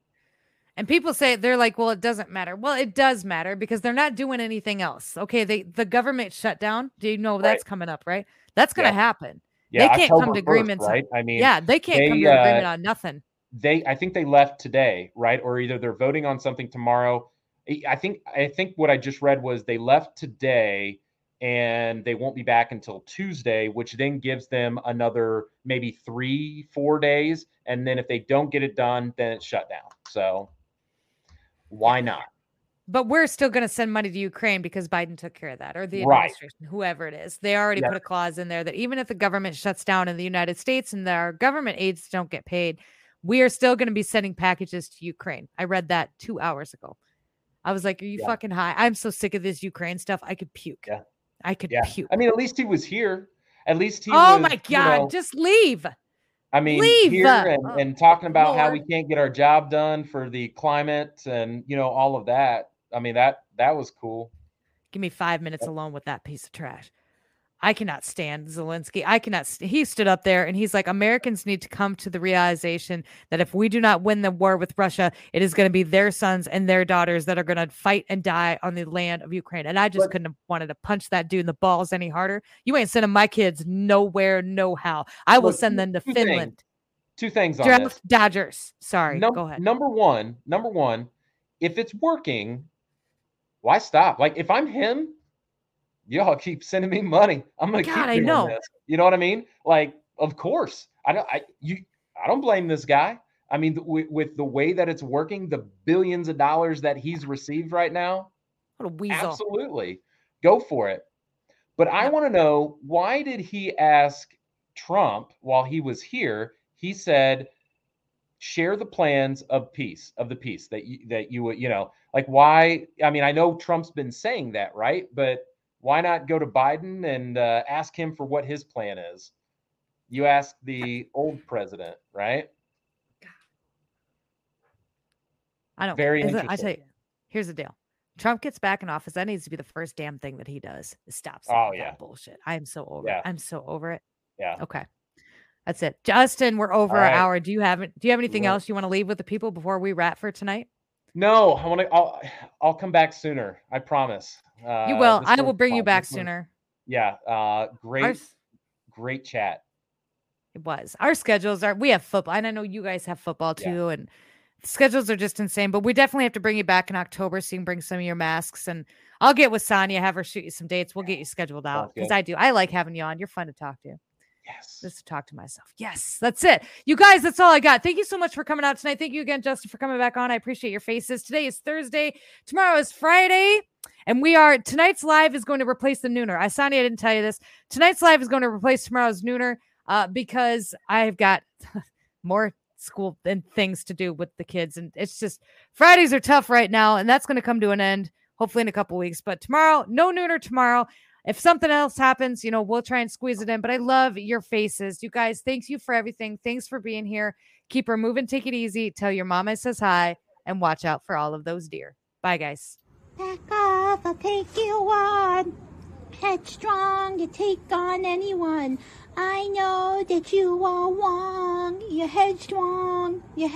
Speaker 2: And people say they're like, well, it doesn't matter. Well, it does matter because they're not doing anything else. Okay, they the government shut down. Do you know
Speaker 3: Right.
Speaker 2: that's coming up, right? That's going to
Speaker 3: Yeah.
Speaker 2: happen.
Speaker 3: Yeah,
Speaker 2: they can't come
Speaker 3: October
Speaker 2: to
Speaker 3: 1st,
Speaker 2: agreements. on-
Speaker 3: right? I mean,
Speaker 2: yeah, they can't come to an agreement
Speaker 3: uh,
Speaker 2: on nothing.
Speaker 3: they I think they left today, right? Or either they're voting on something tomorrow. I- think I think what I just read was they left today and they won't be back until Tuesday, which then gives them another maybe 3 4 days and then if they don't get it done, then it's shut down. So why not?
Speaker 2: But we're still going to send money to Ukraine because Biden took care of that, or the
Speaker 3: Right.
Speaker 2: administration, whoever it is. They already
Speaker 3: Yeah.
Speaker 2: put a clause in there that even if the government shuts down in the United States and our government aids don't get paid, we are still going to be sending packages to Ukraine. I read that two hours ago. I was like, "Are you
Speaker 3: Yeah.
Speaker 2: fucking high?" I'm so sick of this Ukraine stuff. I could puke.
Speaker 3: Yeah.
Speaker 2: I could
Speaker 3: Yeah.
Speaker 2: puke.
Speaker 3: I mean, at least he was here. At least he
Speaker 2: oh
Speaker 3: was,
Speaker 2: my
Speaker 3: you
Speaker 2: god,
Speaker 3: know,
Speaker 2: just leave.
Speaker 3: I mean,
Speaker 2: Leave!
Speaker 3: here and,
Speaker 2: Oh,
Speaker 3: and talking about how we can't get our job done for the climate and you know all of that. I mean that that was cool.
Speaker 2: Give me five minutes alone with that piece of trash. I cannot stand Zelensky. I cannot. St- he stood up there and he's like, Americans need to come to the realization that if we do not win the war with Russia, it is going to be their sons and their daughters that are going to fight and die on the land of Ukraine. And I just
Speaker 3: But-
Speaker 2: couldn't have wanted to punch that dude in the balls any harder. You ain't sending my kids nowhere, no how. I will
Speaker 3: Look,
Speaker 2: send them to
Speaker 3: two things
Speaker 2: Finland.
Speaker 3: Two things on this.
Speaker 2: Draft Dodgers. Sorry,
Speaker 3: Num-
Speaker 2: go ahead.
Speaker 3: Number one, number one, if it's working, why stop? Like if I'm him, y'all keep sending me money. I'm gonna
Speaker 2: God,
Speaker 3: keep
Speaker 2: I
Speaker 3: doing
Speaker 2: know.
Speaker 3: this. You know what I mean? Like, of course. I don't. I you. I don't blame this guy. I mean, with, with the way that it's working, the billions of dollars that he's received right now,
Speaker 2: What a weasel.
Speaker 3: Absolutely. Go for it. But I want to know why did he ask Trump while he was here? He said, share the plans of peace, of the peace that you that you would, you know, like why? I mean, I know Trump's been saying that, right? But why not go to Biden and uh, ask him for what his plan is? You ask the old president, right?
Speaker 2: I don't.
Speaker 3: Very
Speaker 2: it- I tell you, here's the deal. Trump gets back in office. That needs to be the first damn thing that he does. Is stop.
Speaker 3: Oh,
Speaker 2: that
Speaker 3: yeah.
Speaker 2: bullshit. I am so over.
Speaker 3: Yeah.
Speaker 2: it. I'm so over it.
Speaker 3: Yeah.
Speaker 2: Okay, that's it. Justin, we're over
Speaker 3: right.
Speaker 2: hour. Do you have Do you have anything else you want to leave with the people before we wrap for tonight?
Speaker 3: No, I want to. I'll, I'll come back sooner. I promise. Uh,
Speaker 2: you will. I will bring you back
Speaker 3: This was-
Speaker 2: sooner.
Speaker 3: Yeah. Uh, great,
Speaker 2: Ours-
Speaker 3: great chat.
Speaker 2: It was. Our schedules are. We have football, and I know you guys have football
Speaker 3: Yeah.
Speaker 2: too, and schedules are just insane. But we definitely have to bring you back in October, so you can bring some of your masks, and I'll get with Sonya, have her shoot you some dates. We'll get you scheduled out because. I do. I like having you on. You're fun to talk to.
Speaker 3: Yes.
Speaker 2: just to talk to myself. Yes, that's it. You guys, that's all I got. Thank you so much for coming out tonight. Thank you again, Justin, for coming back on. I appreciate your faces. Today is Thursday. Tomorrow is Friday. And we are tonight's live is going to replace the nooner. I Sonia, I didn't tell you this. Tonight's live is going to replace tomorrow's nooner uh, because I've got more school and things to do with the kids. And it's just Fridays are tough right now, and that's going to come to an end hopefully in a couple weeks. But tomorrow, no nooner tomorrow. If something else happens, you know, we'll try and squeeze it in. But I love your faces. You guys, thank you for everything. Thanks for being here. Keep her moving. Take it easy. Tell your mama says hi and watch out for all of those deer. Bye, guys.
Speaker 4: Back off, I'll take you on. Headstrong, you take on anyone. I know that you are wrong. You're headstrong. You're